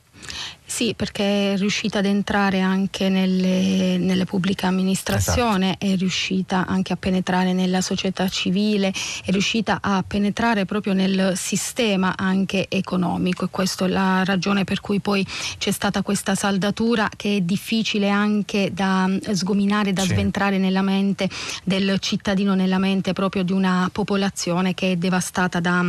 Sì, perché è riuscita ad entrare anche nelle, nelle pubbliche amministrazioni, esatto. è riuscita anche a penetrare nella società civile, è riuscita a penetrare proprio nel sistema anche economico e questa è la ragione per cui poi c'è stata questa saldatura che è difficile anche da sgominare, da sì. sventrare nella mente del cittadino, nella mente proprio di una popolazione che è devastata da,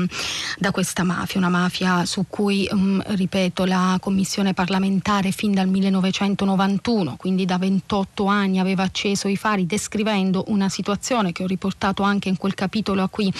da questa mafia, una mafia su cui, um, ripeto, la Commissione commissione parlamentare fin dal 1991, quindi da 28 anni aveva acceso i fari descrivendo una situazione che ho riportato anche in quel capitolo a cui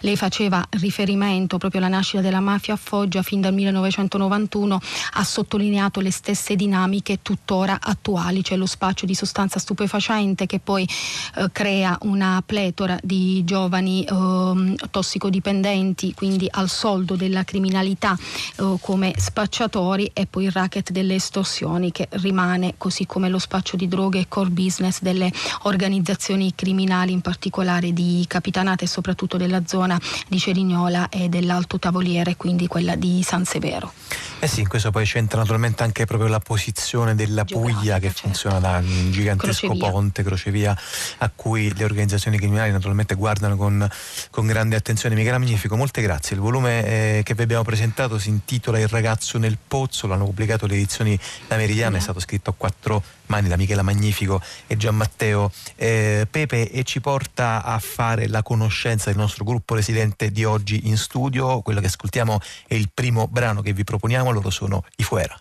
lei faceva riferimento, proprio alla nascita della mafia a Foggia fin dal 1991, ha sottolineato le stesse dinamiche tuttora attuali, cioè lo spaccio di sostanza stupefacente che poi eh, crea una pletora di giovani eh, tossicodipendenti, quindi al soldo della criminalità eh, come spacciatori e poi il racket delle estorsioni che rimane così come lo spaccio di droghe e core business delle organizzazioni criminali in particolare di Capitanata e soprattutto della zona di Cerignola e dell'Alto Tavoliere quindi quella di San Severo. Eh sì, in questo poi c'entra naturalmente anche proprio la posizione della Puglia che certo. funziona da un gigantesco crocevia. ponte, crocevia, a cui le organizzazioni criminali naturalmente guardano con, con grande attenzione. Michela Magnifico, molte grazie. Il volume eh, che vi abbiamo presentato si intitola Il ragazzo nel pozzo, l'hanno pubblicato le edizioni La Meridiana, è stato scritto a quattro mani da Michela Magnifico e Gian Matteo eh, Pepe e ci porta a fare la conoscenza del nostro gruppo residente di oggi in studio. Quello che ascoltiamo è il primo brano che vi proponiamo loro sono i Fuera.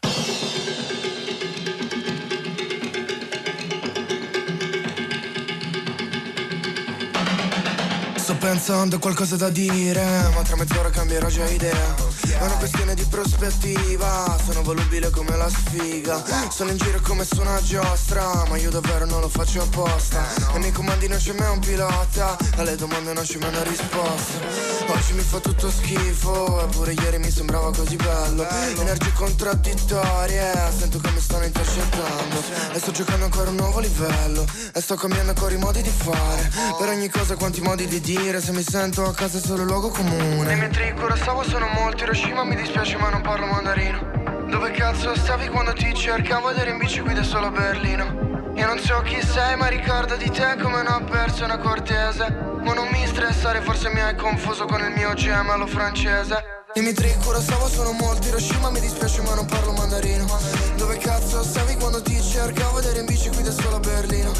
Sto pensando a qualcosa da dire, ma tra mezz'ora cambierò già idea. È una questione di prospettiva, sono volubile come la sfiga. Sono in giro come su una giostra, ma io davvero non lo faccio apposta. E nei comandi non c'è mai un pilota, alle domande non c'è mai una risposta. Oggi mi fa tutto schifo, eppure ieri mi sembrava così bello. Energie contraddittorie, sento che mi stanno intercettando. E sto giocando ancora un nuovo livello, e sto cambiando ancora i modi di fare. Per ogni cosa quanti modi di dire dire se mi sento a casa è solo luogo comune. E mentre in Kurosawa sono molto Hiroshima mi dispiace ma non parlo mandarino. Dove cazzo stavi quando ti cercavo ed eri in bici guida solo a Berlino? Io non so chi sei ma ricordo di te come una persona cortese. Ma non mi stressare, forse mi hai confuso con il mio gemello francese. Dimmi tre, Kurosawa sono molti Hiroshima mi dispiace ma non parlo mandarino. Dove cazzo stavi quando ti cercavo ed eri in bici qui da solo a Berlino?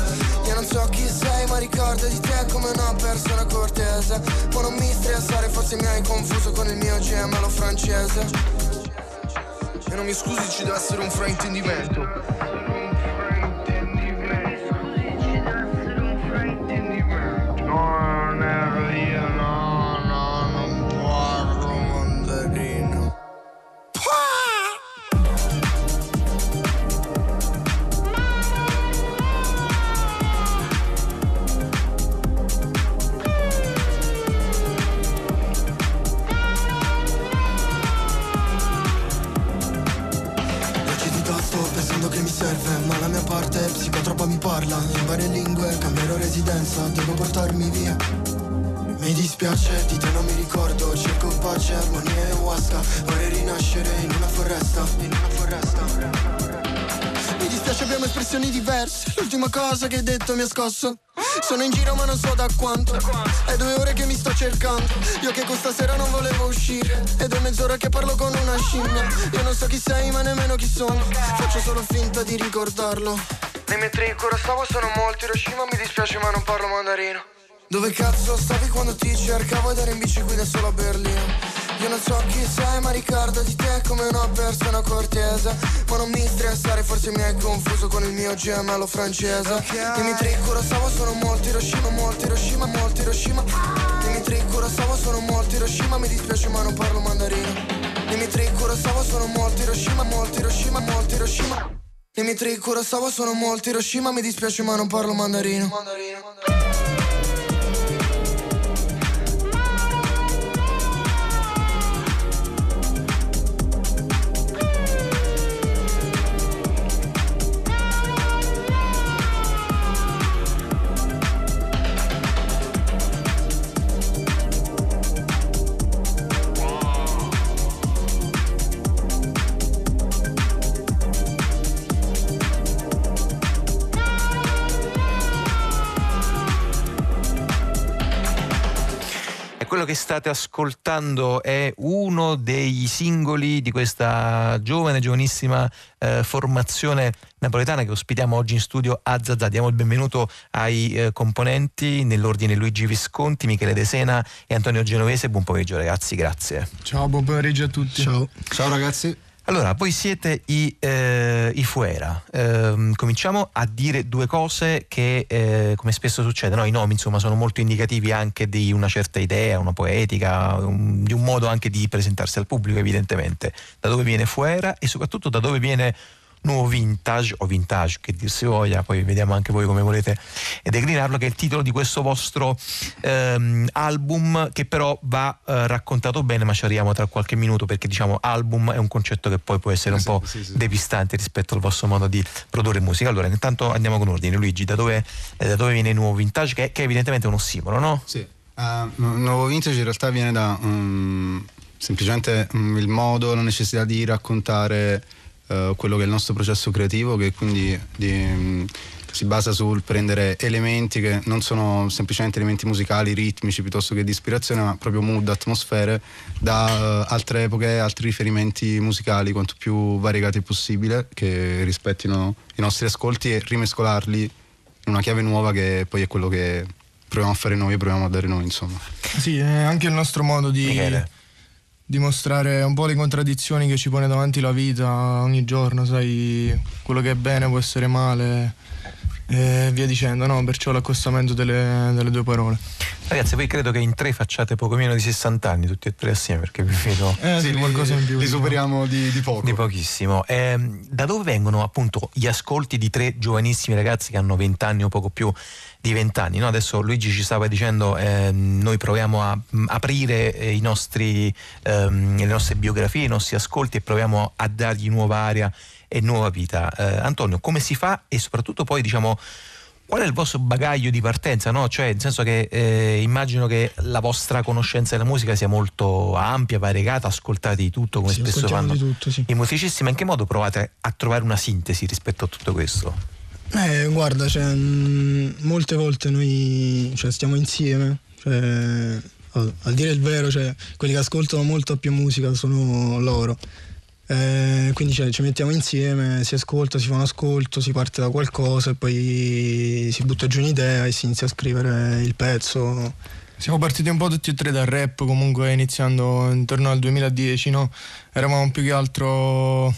Io non so chi sei ma ricordo di te come una persona cortese. Ma non mi stressare forse mi hai confuso con il mio gemello francese. E non mi scusi ci deve essere un fraintendimento. Non è troppa mi parla in varie lingue, cambierò residenza, devo portarmi via. Mi dispiace, di te non mi ricordo, cerco pace, armonia e ayahuasca, vorrei rinascere in una foresta, in una foresta. Mi dispiace abbiamo espressioni diverse L'ultima cosa che hai detto mi ha scosso Sono in giro ma non so da quanto È due ore che mi sto cercando Io che questa sera non volevo uscire Ed è mezz'ora che parlo con una scimmia Io non so chi sei ma nemmeno chi sono Faccio solo finta di ricordarlo Nei metri ancora stavo sono molti Hiroshima Mi dispiace ma non parlo mandarino. Dove cazzo stavi quando ti cercavo ed ero in bici guida solo a Berlino? Io non so chi sei ma ricordo di te come una persona cortese. Ma non mi stressare forse mi hai confuso con il mio gemello francese. Okay. Dimitri Kurosawa sono molti Hiroshima, molti Hiroshima, molti Hiroshima. Dimitri Kurosawa sono molti Hiroshima Mi dispiace ma non parlo mandarino. Dimitri Kurosawa sono molti Hiroshima, molti Hiroshima, molti Hiroshima Dimitri Kurosawa sono molti Hiroshima Mi dispiace ma non parlo mandarino, mandarino, mandarino. Quello che state ascoltando è uno dei singoli di questa giovane, giovanissima eh, formazione napoletana che ospitiamo oggi in studio a Zazà. Diamo il benvenuto ai eh, componenti nell'ordine Luigi Visconti, Michele De Sena e Antonio Genovese. Buon pomeriggio ragazzi, grazie. Ciao, buon pomeriggio a tutti. Ciao. Ciao ragazzi. Allora, voi siete i, eh, i Fuera. Eh, cominciamo a dire due cose che, eh, come spesso succede, no? i nomi insomma sono molto indicativi anche di una certa idea, una poetica, un, di un modo anche di presentarsi al pubblico evidentemente. Da dove viene Fuera e soprattutto da dove viene nuovo vintage o vintage che dir si voglia, poi vediamo anche voi come volete declinarlo, che è il titolo di questo vostro ehm, album che però va eh, raccontato bene, ma ci arriviamo tra qualche minuto perché diciamo album è un concetto che poi può essere un po' sì, sì. depistante rispetto al vostro modo di produrre musica. Allora, intanto andiamo con ordine. Luigi, da dove, eh, da dove viene il nuovo vintage? Che, che è evidentemente un ossimolo, no? Sì. Uh, nuovo vintage in realtà viene da um, semplicemente um, il modo, la necessità di raccontare uh, quello che è il nostro processo creativo che quindi di, um, si basa sul prendere elementi che non sono semplicemente elementi musicali, ritmici piuttosto che di ispirazione, ma proprio mood, atmosfere da uh, altre epoche, altri riferimenti musicali quanto più variegati possibile che rispettino i nostri ascolti e rimescolarli in una chiave nuova che poi è quello che proviamo a fare noi e proviamo a dare noi insomma. Sì, è anche il nostro modo di... Michele dimostrare un po' le contraddizioni che ci pone davanti la vita ogni giorno, sai, quello che è bene può essere male e via dicendo, no? Perciò l'accostamento delle, delle due parole. Ragazzi, voi credo che in tre facciate poco meno di 60 anni, tutti e tre assieme, perché vi vedo eh, sì, qualcosa in più. Li superiamo di, di, poco. Di pochissimo. Eh, da dove vengono appunto gli ascolti di tre giovanissimi ragazzi che hanno 20 anni o poco più di 20 anni? No? Adesso Luigi ci stava dicendo, eh, noi proviamo a mh, aprire eh, nostri, ehm, le nostre biografie, i nostri ascolti e proviamo a dargli nuova aria e nuova vita. Eh, Antonio, come si fa e soprattutto poi diciamo qual è il vostro bagaglio di partenza? No? Cioè, nel senso che eh, immagino che la vostra conoscenza della musica sia molto ampia, variegata, ascoltate di tutto come sì, spesso fanno tutto, sì. i musicisti, ma in che modo provate a trovare una sintesi rispetto a tutto questo? Eh, guarda, cioè, mh, molte volte noi cioè, stiamo insieme, cioè, al, dire il vero, cioè, quelli che ascoltano molto più musica sono loro eh, quindi cioè, ci mettiamo insieme, si ascolta, si fa un ascolto, si parte da qualcosa e poi si butta giù un'idea e si inizia a scrivere il pezzo. Siamo partiti un po' tutti e tre dal rap, comunque iniziando intorno al 2010, no? Eravamo più che altro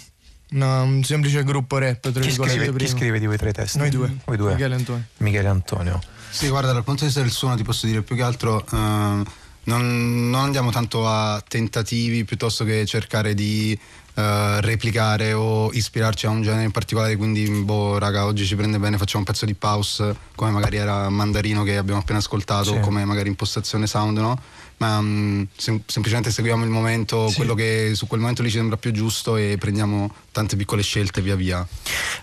una, un semplice gruppo rap. Chi scrive, chi scrive, di voi tre testi? Noi due. Voi due. Michele Antonio. Michele Antonio. Sì, guarda, dal punto di vista del suono ti posso dire più che altro... Uh, non, non, andiamo tanto a tentativi piuttosto che cercare di uh, replicare o ispirarci a un genere in particolare, quindi boh raga oggi ci prende bene, facciamo un pezzo di pause come magari era Mandarino che abbiamo appena ascoltato, sì. come magari impostazione sound, no? ma um, sem- semplicemente seguiamo il momento, sì. quello che su quel momento lì ci sembra più giusto e prendiamo tante piccole scelte via via.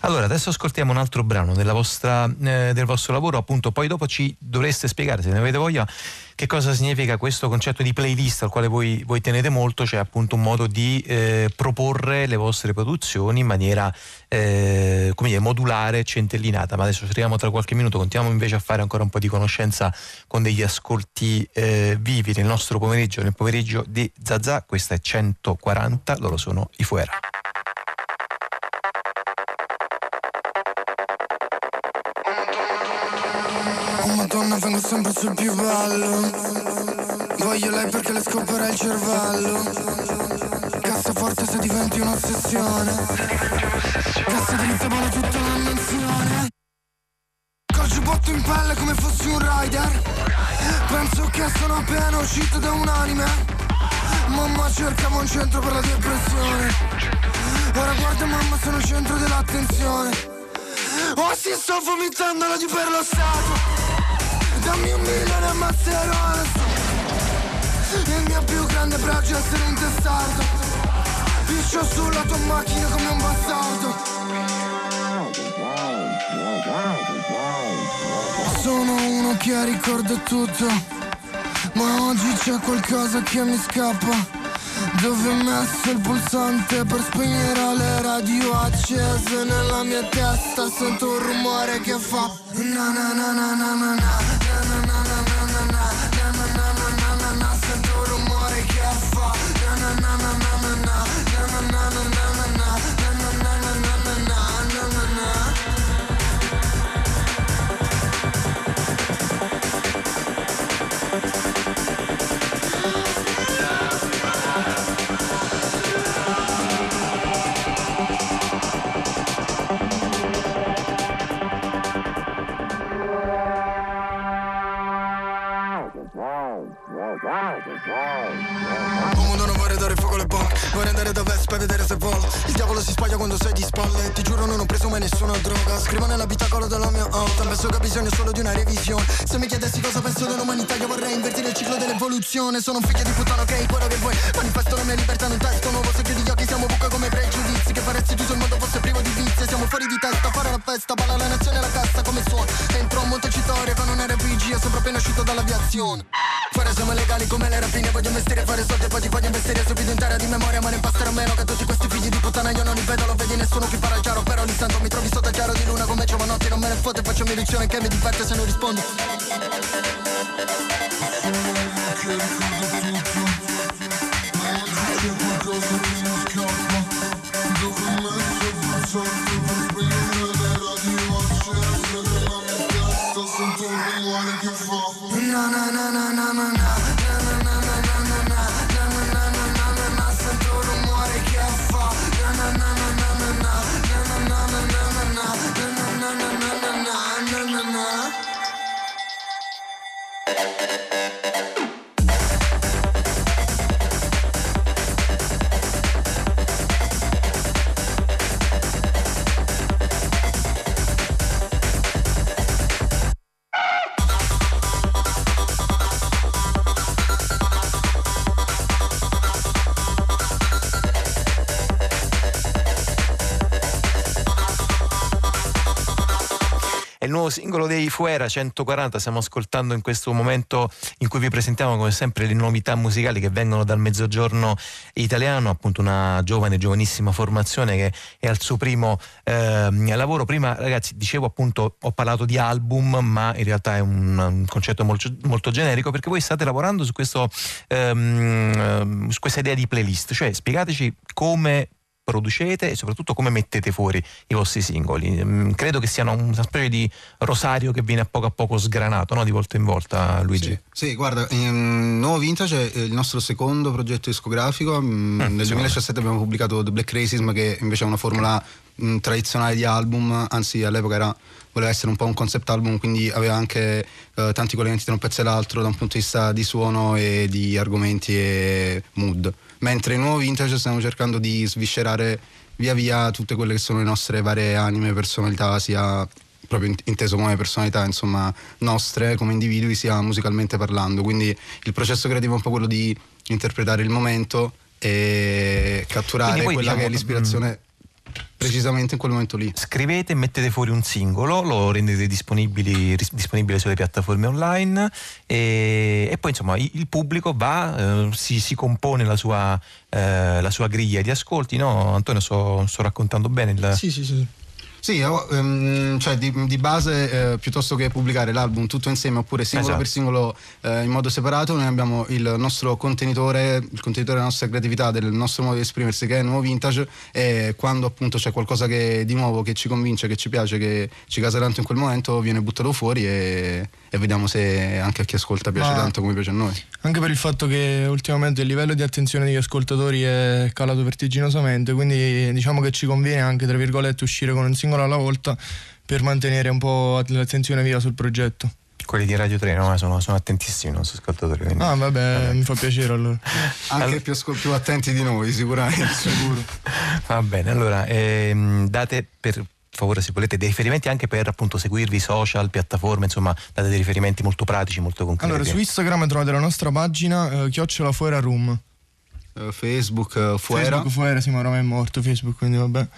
Allora, adesso ascoltiamo un altro brano vostra, eh, del vostro lavoro, appunto, poi dopo ci dovreste spiegare, se ne avete voglia, che cosa significa questo concetto di playlist al quale voi, voi tenete molto, cioè appunto un modo di eh, proporre le vostre produzioni in maniera eh, come dire, modulare, centellinata. Ma adesso ci arriviamo tra qualche minuto, continuiamo invece a fare ancora un po' di conoscenza con degli ascolti eh, vivi nel nostro pomeriggio, nel pomeriggio di Zazà. Questa è 140, loro sono i Fuera. Madonna vengo sempre sul più bello Voglio lei perché le scoprirà il cervello. Cassaforte se diventi un'ossessione. Cassa di Lisabona tutta la nazione Col giubbotto in pelle come fossi un rider. Penso che sono appena uscito da un anime Mamma cercava un centro per la depressione. Ora guarda mamma sono il centro dell'attenzione. Oh si sto vomitando l'odio per lo Stato Dammi un milione e ammazzello Il mio più grande pregio è essere un testardo Piscio sulla tua macchina come un bastardo. Sono uno che ricorda tutto Ma oggi c'è qualcosa che mi scappa dove ho messo il pulsante per spegnere le radio accese Nella mia testa sento un rumore che fa Na na na na na na na Pomodoro Fuera 140 stiamo ascoltando in questo momento in cui vi presentiamo come sempre le novità musicali che vengono dal mezzogiorno italiano, appunto una giovane, giovanissima formazione che è al suo primo eh, lavoro. Prima ragazzi dicevo appunto ho parlato di album ma in realtà è un, un concetto molto, molto, generico perché voi state lavorando su, questo, ehm, su questa idea di playlist, cioè spiegateci come producete e soprattutto come mettete fuori i vostri singoli. Mm, credo che siano una specie di rosario che viene a poco a poco sgranato no? di volta in volta, Luigi. Sì, sì guarda, in Nuovo Vintage è il nostro secondo progetto discografico. Mm, mm Nel 2017 abbiamo pubblicato The Black Racism, che invece è una formula mh, mm, tradizionale di album, anzi all'epoca era, voleva essere un po' un concept album, quindi aveva anche eh, tanti collegamenti tra un pezzo e l'altro da un punto di vista di suono e di argomenti e mood mentre in nuovo vintage stiamo cercando di sviscerare via via tutte quelle che sono le nostre varie anime, personalità, sia proprio inteso come personalità insomma nostre come individui sia musicalmente parlando. Quindi il processo creativo è un po' quello di interpretare il momento e catturare quella diciamo, che è l'ispirazione mm precisamente in quel momento lì. Scrivete, mettete fuori un singolo, lo rendete disponibile sulle piattaforme online e, e poi insomma il, pubblico va, eh, si, si, compone la sua, eh, la sua, griglia di ascolti, no? Antonio sto, sto raccontando bene il... Sì, sì, sì. Sì, um, cioè di, di base eh, piuttosto che pubblicare l'album tutto insieme oppure singolo esatto. per singolo eh, in modo separato, noi abbiamo il nostro contenitore, il contenitore della nostra creatività, del nostro modo di esprimersi che è nuovo vintage e quando appunto c'è qualcosa che, di nuovo che ci convince, che ci piace, che ci casa tanto in quel momento viene buttato fuori e, e vediamo se anche a chi ascolta piace Ma tanto come piace a noi. Anche per il fatto che ultimamente il livello di attenzione degli ascoltatori è calato vertiginosamente, quindi diciamo che ci conviene anche tra virgolette uscire con un singolo singolo alla volta per mantenere un po' l'attenzione viva sul progetto. Quelli di Radio 3 no? sono, sono attentissimi i nostri ascoltatori. Quindi... Ah, vabbè, vabbè, mi fa piacere allora. Anche allora... più, più, attenti di noi, sicuramente. Sicuro. Va bene, allora ehm, date per favore se volete dei riferimenti anche per appunto seguirvi social, piattaforme, insomma date dei riferimenti molto pratici, molto concreti. Allora su Instagram trovate la nostra pagina eh, chiocciola fuera room. Uh, Facebook uh, fuera. Facebook fuera, sì ma ormai è morto Facebook quindi vabbè.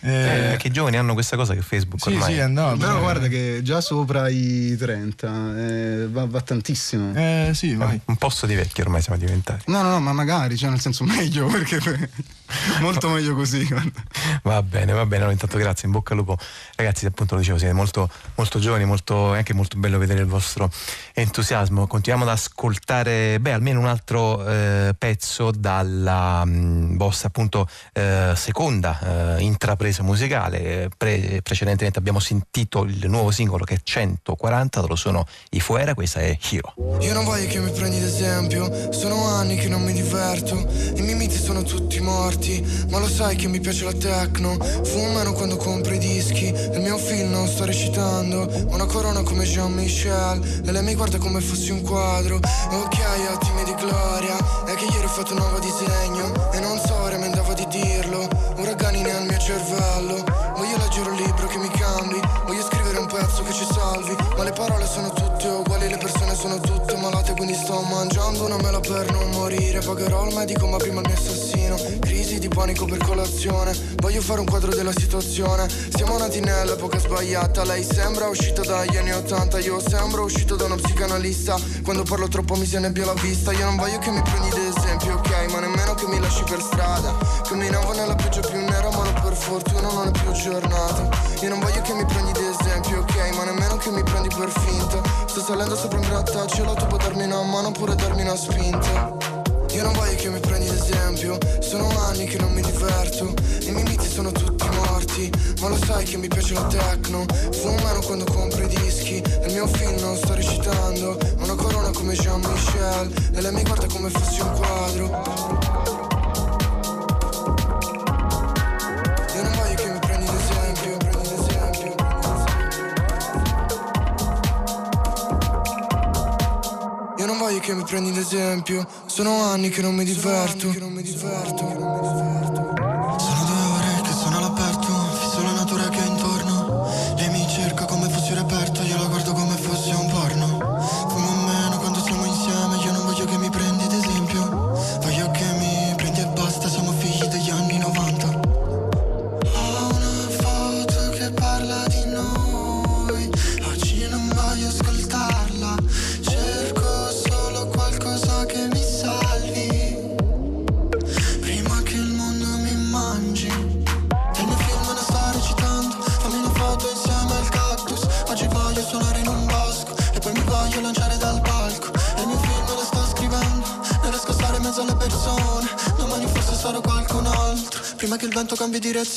Eh, che i giovani hanno questa cosa che Facebook sì, ormai. Sì, andato, Però eh. guarda che già sopra i 30 eh, va, va, tantissimo. Eh sì, vai. Un posto di vecchi ormai siamo diventati. No, no, no, ma magari, cioè nel senso meglio perché molto meglio così. Guarda. Va bene, va bene. Allora, intanto grazie, in bocca al lupo. Ragazzi, appunto lo dicevo, siete molto, molto giovani, molto, è anche molto bello vedere il vostro entusiasmo. Continuiamo ad ascoltare, beh, almeno un altro eh, pezzo dalla mh, mm, vostra appunto eh, seconda eh, intrapresa ripresa musicale. Pre- precedentemente abbiamo sentito il nuovo singolo che è 140, loro sono i Fuera, questa è Hero. Io non voglio che mi prendi d'esempio, sono anni che non mi diverto, i miei miti sono tutti morti, ma lo sai che mi piace la techno, fumano quando compro i dischi, il mio film non sto recitando, una corona come Jean-Michel, e lei mi guarda come fossi un quadro, ok attimi di gloria, è che ieri ho fatto un nuovo disegno, e non so, di dirlo, uragani nel mio cervello. Voglio leggere un libro che mi cambi. Voglio scrivere un pezzo che ci salvi. Ma le parole sono tutte uguali, le persone sono tutte malate Quindi sto mangiando una mela per non morire. Pagherò il medico ma prima il mio assassino. Crisi di panico per colazione. Voglio fare un quadro della situazione. Siamo nati nell'epoca sbagliata. Lei sembra uscita dagli anni 80 Io sembro uscito da uno psicanalista. Quando parlo troppo mi se nebbia la vista. Io non voglio che mi prendi d'esempio, ok? Ma nemmeno che mi lasci per strada. Camminavo nella pioggia più nera ma per fortuna non è più giornata Io non voglio che mi prendi di esempio, ok? Ma nemmeno che mi prendi per finta Sto salendo sopra un grattacielo Tu puoi darmi una mano oppure darmi una spinta. Io non voglio che mi prendi ad esempio Sono anni che non mi diverto I miei miti sono tutti morti Ma lo sai che mi piace la techno. Fumano quando compro i dischi il mio film non sto recitando Una corona come Jean-Michel E lei mi guarda come fossi un quadro prendi l'esempio? Sono anni che non mi diverto. Che non mi diverto.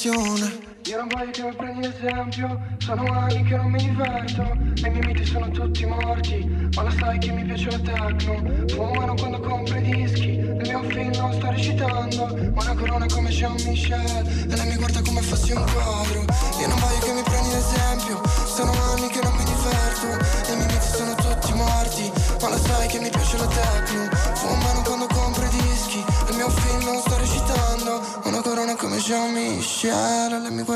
Direzione io non voglio che mi prendi esempio Sono anni che non mi diverto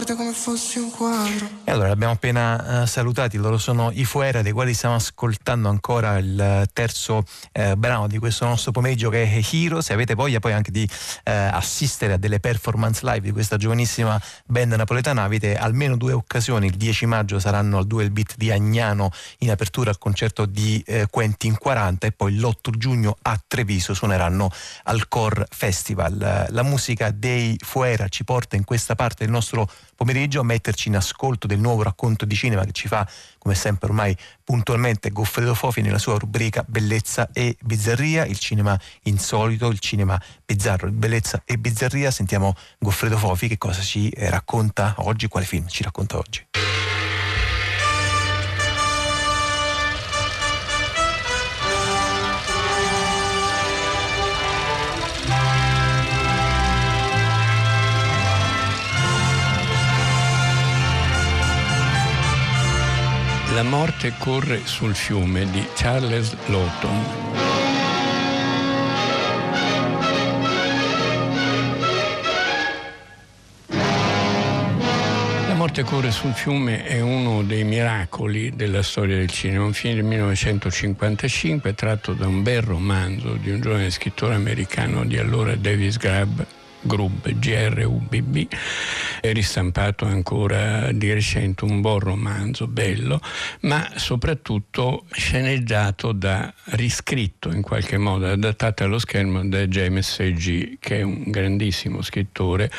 guarda come fossi un quadro. E allora abbiamo appena uh, salutati, loro sono i Fuera dei quali stiamo ascoltando ancora il terzo uh, brano di questo nostro pomeriggio che è Hero. Se avete voglia poi anche di uh, assistere a delle performance live di questa giovanissima band napoletana avete almeno due occasioni, il 10 maggio saranno al Duel Beat di Agnano in apertura al concerto di Quentin 40 e poi l'8 giugno a Treviso suoneranno al Core Festival. La musica dei Fuera ci porta in questa parte del nostro pomeriggio a metterci in ascolto del nuovo racconto di cinema che ci fa, come sempre ormai puntualmente, Goffredo Fofi nella sua rubrica Bellezza e Bizzarria, il cinema insolito, il cinema bizzarro, bellezza e bizzarria. Sentiamo Goffredo Fofi che cosa ci racconta oggi, quale film ci racconta oggi. La morte corre sul fiume di Charles Lawton. La morte corre sul fiume è uno dei miracoli della storia del cinema, un film del 1955 tratto da un bel romanzo di un giovane scrittore americano di allora Davis Grabb Grub, GRUBB, è ristampato ancora di recente un buon romanzo bello, ma soprattutto sceneggiato da, riscritto in qualche modo, adattato allo schermo da James C.G., che è un grandissimo scrittore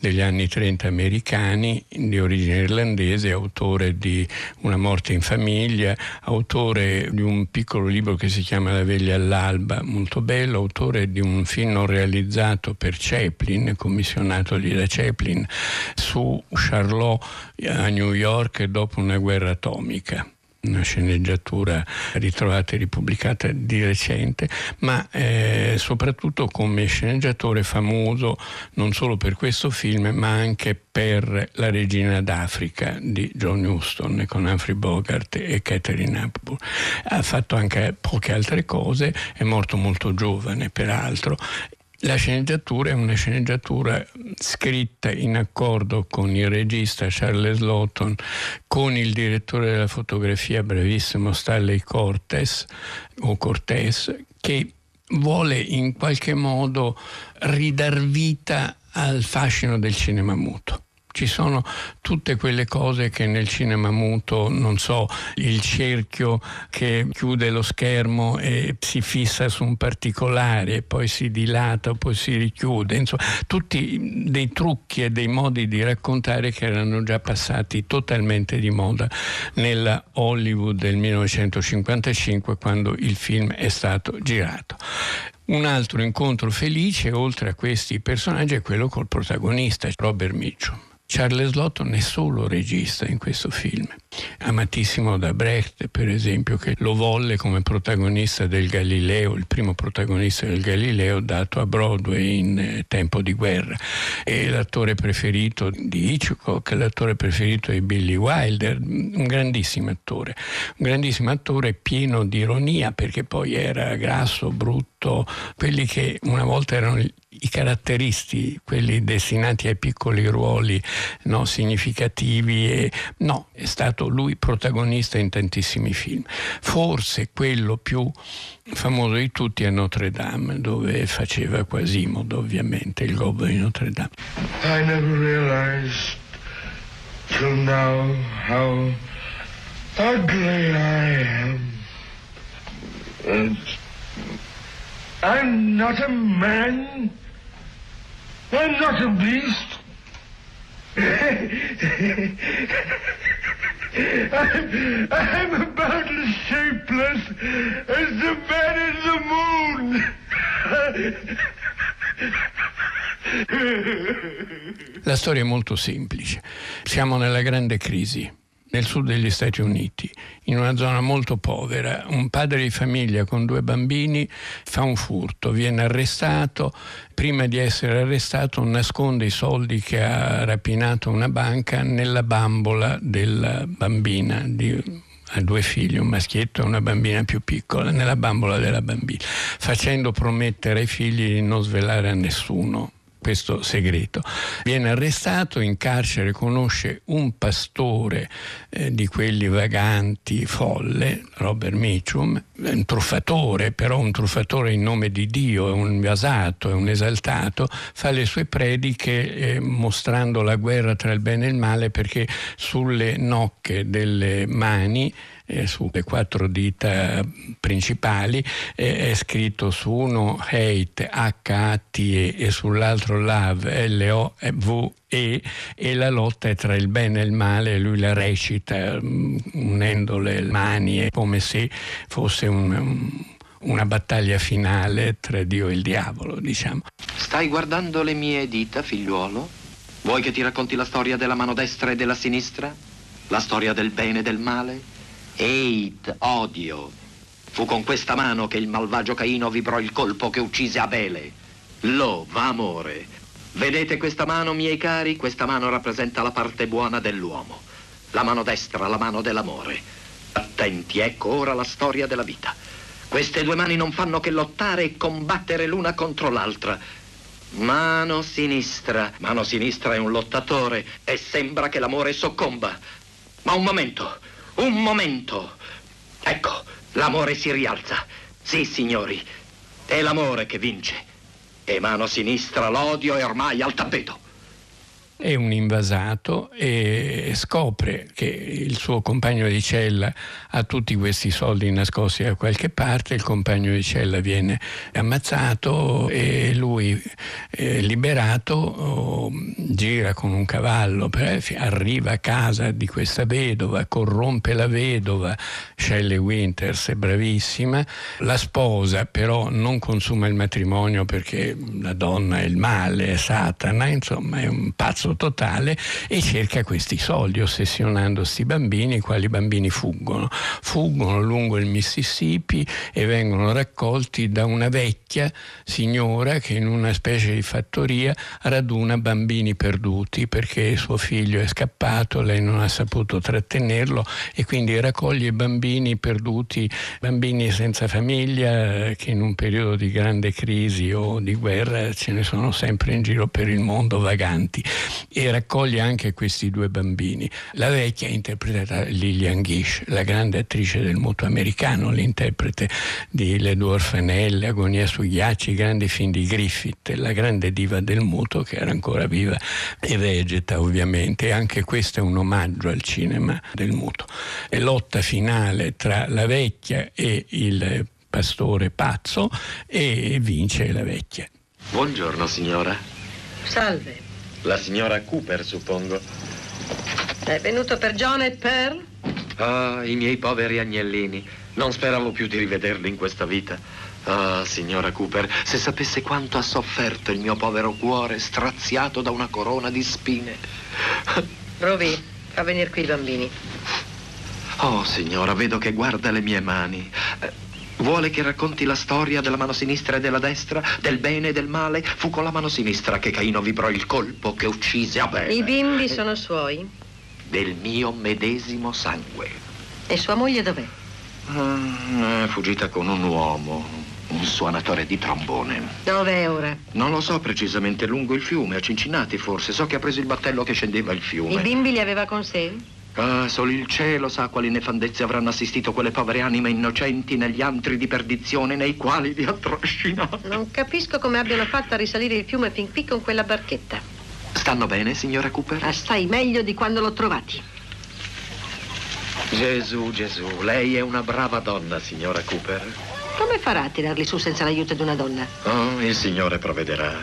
degli anni 30 americani, di origine irlandese, autore di Una morte in famiglia, autore di un piccolo libro che si chiama La veglia all'alba, molto bello, autore di un film non realizzato per Chaplin, Chaplin, commissionatogli da Chaplin, su Charlot a New York dopo una guerra atomica una sceneggiatura ritrovata e ripubblicata di recente, ma eh, soprattutto come sceneggiatore famoso non solo per questo film, ma anche per La regina d'Africa di John Huston con Humphrey Bogart e Catherine Hepburn. Ha fatto anche poche altre cose, è morto molto giovane peraltro la sceneggiatura è una sceneggiatura scritta in accordo con il regista Charles Lawton, con il direttore della fotografia bravissimo Stanley Cortes, o Cortés, che vuole in qualche modo ridar vita al fascino del cinema muto ci sono tutte quelle cose che nel cinema muto, non so, il cerchio che chiude lo schermo e si fissa su un particolare, poi si dilata, poi si richiude, insomma, tutti dei trucchi e dei modi di raccontare che erano già passati totalmente di moda nella Hollywood del 1955 quando il film è stato girato. Un altro incontro felice, oltre a questi personaggi, è quello col protagonista, Robert Mitchum. Charles Lotton è solo regista in questo film, amatissimo da Brecht per esempio che lo volle come protagonista del Galileo, il primo protagonista del Galileo dato a Broadway in eh, tempo di guerra. È l'attore preferito di Hitchcock, l'attore preferito di Billy Wilder, un grandissimo attore, un grandissimo attore pieno di ironia perché poi era grasso, brutto, quelli che una volta erano i caratteristi, quelli destinati ai piccoli ruoli no, significativi, e, no, è stato lui protagonista in tantissimi film. Forse quello più famoso di tutti è Notre Dame, dove faceva Quasimodo, ovviamente, il gobbo di Notre Dame. I never realized till now how ugly I am. And I'm not a man. I'm not a beast. I'm, I'm about as shapeless as the man in the moon. La storia è molto semplice. Siamo nella grande crisi nel sud degli Stati Uniti, in una zona molto povera. Un padre di famiglia con due bambini fa un furto, viene arrestato, prima di essere arrestato nasconde i soldi che ha rapinato una banca nella bambola della bambina di ha due figli, un maschietto e una bambina più piccola, nella bambola della bambina, facendo promettere ai figli di non svelare a nessuno questo segreto. Viene arrestato, in carcere conosce un pastore eh, di quelli vaganti, folle, Robert Mitchum, un truffatore, però un truffatore in nome di Dio, è un vasato, è un esaltato, fa le sue prediche eh, mostrando la guerra tra il bene e il male perché sulle nocche delle mani eh, sulle quattro dita principali, eh, è scritto su uno hate H-A-T-E e sull'altro love L-O-V-E e la lotta è tra il bene e il male, lui la recita mm, unendo le mani come se fosse un, un una battaglia finale tra Dio e il diavolo, diciamo. Stai guardando le mie dita, figliuolo? Vuoi che ti racconti la storia della mano destra e della sinistra? La storia del bene e del male? Hate, odio. Fu con questa mano che il malvagio Caino vibrò il colpo che uccise Abele. Love, amore. Vedete questa mano, miei cari? Questa mano rappresenta la parte buona dell'uomo. La mano destra, la mano dell'amore. Attenti, ecco ora la storia della vita. Queste due mani non fanno che lottare e combattere l'una contro l'altra. Mano sinistra. Mano sinistra è un lottatore e sembra che l'amore soccomba. Ma un momento. Un momento. Ecco, l'amore si rialza. Sì, signori, è l'amore che vince. E mano sinistra l'odio è ormai al tappeto è un invasato e scopre che il suo compagno di cella ha tutti questi soldi nascosti da qualche parte, il compagno di cella viene ammazzato e lui eh, liberato oh, gira con un cavallo, arriva a casa di questa vedova, corrompe la vedova, Shelley Winters è bravissima, la sposa però non consuma il matrimonio perché la donna è il male, è Satana, insomma è un pazzo collasso totale e cerca questi soldi ossessionando questi bambini, i quali bambini fuggono. Fuggono lungo il Mississippi e vengono raccolti da una vecchia signora che in una specie di fattoria raduna bambini perduti perché suo figlio è scappato, lei non ha saputo trattenerlo e quindi raccoglie bambini perduti, bambini senza famiglia che in un periodo di grande crisi o di guerra ce ne sono sempre in giro per il mondo vaganti e raccoglie anche questi due bambini. La vecchia è interpretata Lillian Gish, la grande attrice del muto americano, l'interprete di Le due orfanelle, Agonia sui ghiacci, i grandi film di Griffith, la grande diva del muto che era ancora viva e vegeta ovviamente. E anche questo è un omaggio al cinema del muto. E lotta finale tra la vecchia e il pastore pazzo e vince la vecchia. Buongiorno signora. Salve. La signora Cooper, suppongo. È venuto per John e Pearl? Ah, i miei poveri agnellini. Non speravo più di rivederli in questa vita. Ah, signora Cooper, se sapesse quanto ha sofferto il mio povero cuore straziato da una corona di spine. Rovi, fa venire qui i bambini. Oh, signora, vedo che guarda le mie mani. Vuole che racconti la storia della mano sinistra e della destra, del bene e del male? Fu con la mano sinistra che Caino vibrò il colpo che uccise Abele. I bimbi sono suoi? Del mio medesimo sangue. E sua moglie dov'è? Mm, è fuggita con un uomo, un suonatore di trombone. Dov'è ora? Non lo so precisamente, lungo il fiume, a Cincinati forse. So che ha preso il battello che scendeva il fiume. I bimbi li aveva con sé? Ah, solo il cielo sa quali nefandezze avranno assistito quelle povere anime innocenti negli antri di perdizione nei quali li ha trascinati. Non capisco come abbiano fatto a risalire il fiume fin qui con quella barchetta. Stanno bene, signora Cooper? Assai meglio di quando l'ho trovati. Gesù, Gesù, lei è una brava donna, signora Cooper. Come farà a tirarli su senza l'aiuto di una donna? Oh, il Signore provvederà.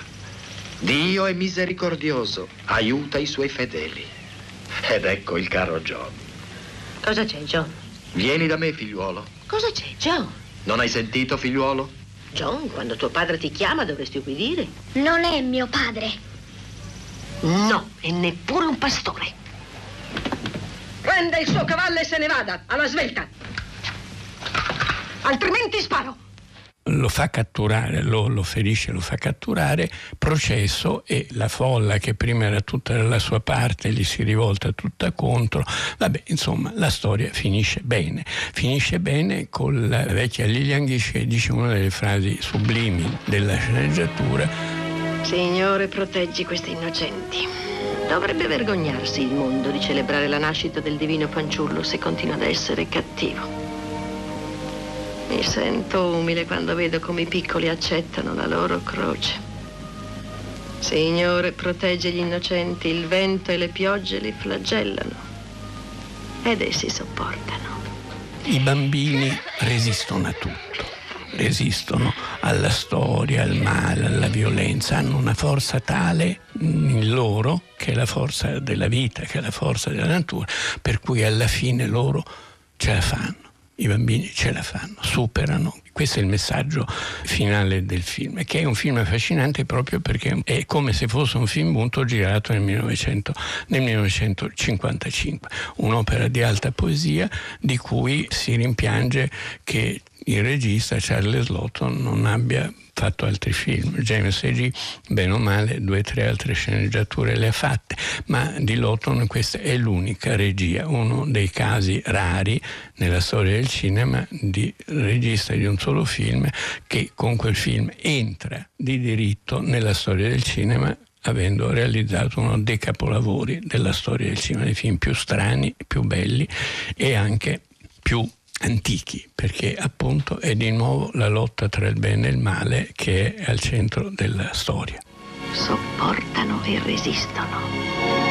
Dio è misericordioso, aiuta i suoi fedeli. Ed ecco il caro John. Cosa c'è, John? Vieni da me, figliuolo. Cosa c'è, John? Non hai sentito, figliuolo? John, quando tuo padre ti chiama dovresti ubbidire. Non è mio padre. No, e neppure un pastore. Prenda il suo cavallo e se ne vada, alla svelta. Altrimenti sparo. Lo fa catturare, lo, lo, ferisce, lo fa catturare, processo e la folla che prima era tutta dalla sua parte gli si rivolta tutta contro. Vabbè, insomma, la storia finisce bene. Finisce bene con la vecchia Lilian Gish che dice una delle frasi sublimi della sceneggiatura. Signore, proteggi questi innocenti. Dovrebbe vergognarsi il mondo di celebrare la nascita del divino fanciullo se continua ad essere cattivo. Mi sento umile quando vedo come i piccoli accettano la loro croce. Signore, protegge gli innocenti, il vento e le piogge li flagellano. Ed essi sopportano. I bambini resistono a tutto, resistono alla storia, al male, alla violenza, hanno una forza tale in loro che è la forza della vita, che è la forza della natura, per cui alla fine loro ce la fanno i bambini ce la fanno, superano. Questo è il messaggio finale del film, che è un film affascinante proprio perché è come se fosse un film bunto girato nel, 1900, nel 1955, un'opera di alta poesia di cui si rimpiange che il regista Charles Lotton non abbia fatto altri film. James A.G. bene o male due o tre altre sceneggiature le ha fatte, ma di Lotton questa è l'unica regia, uno dei casi rari nella storia del cinema di regista di un solo film che con quel film entra di diritto nella storia del cinema avendo realizzato uno dei capolavori della storia del cinema, dei film più strani, più belli e anche più antichi, perché appunto è di nuovo la lotta tra il bene e il male che è al centro della storia. Sopportano e resistono.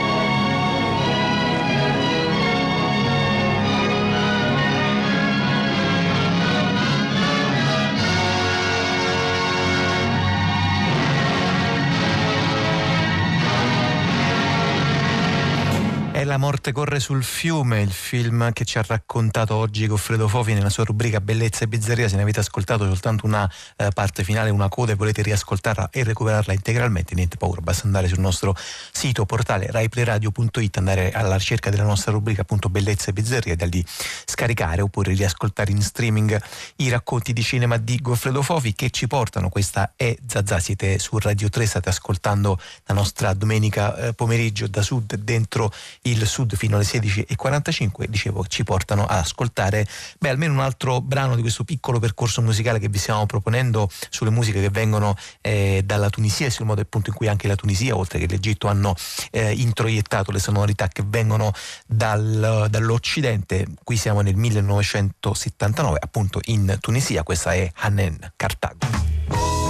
La morte corre sul fiume, il film che ci ha raccontato oggi Goffredo Fofi nella sua rubrica Bellezza e Bizzarria. Se ne avete ascoltato soltanto una eh, parte finale, una coda e volete riascoltarla e recuperarla integralmente, niente paura, basta andare sul nostro sito portale raiplayradio.it, andare alla ricerca della nostra rubrica appunto Bellezza e Bizzarria e da lì scaricare oppure riascoltare in streaming i racconti di cinema di Goffredo Fofi che ci portano. Questa è Zazà, siete su Radio 3, state ascoltando la nostra domenica eh, pomeriggio da sud dentro il il Sud fino alle 16.45, dicevo, ci portano a ascoltare beh, almeno un altro brano di questo piccolo percorso musicale che vi stiamo proponendo sulle musiche che vengono eh, dalla Tunisia e sul modo appunto in cui anche la Tunisia, oltre che l'Egitto, hanno eh, introiettato le sonorità che vengono dal, dall'Occidente. Qui siamo nel 1979, appunto in Tunisia, questa è Hanen Cartago.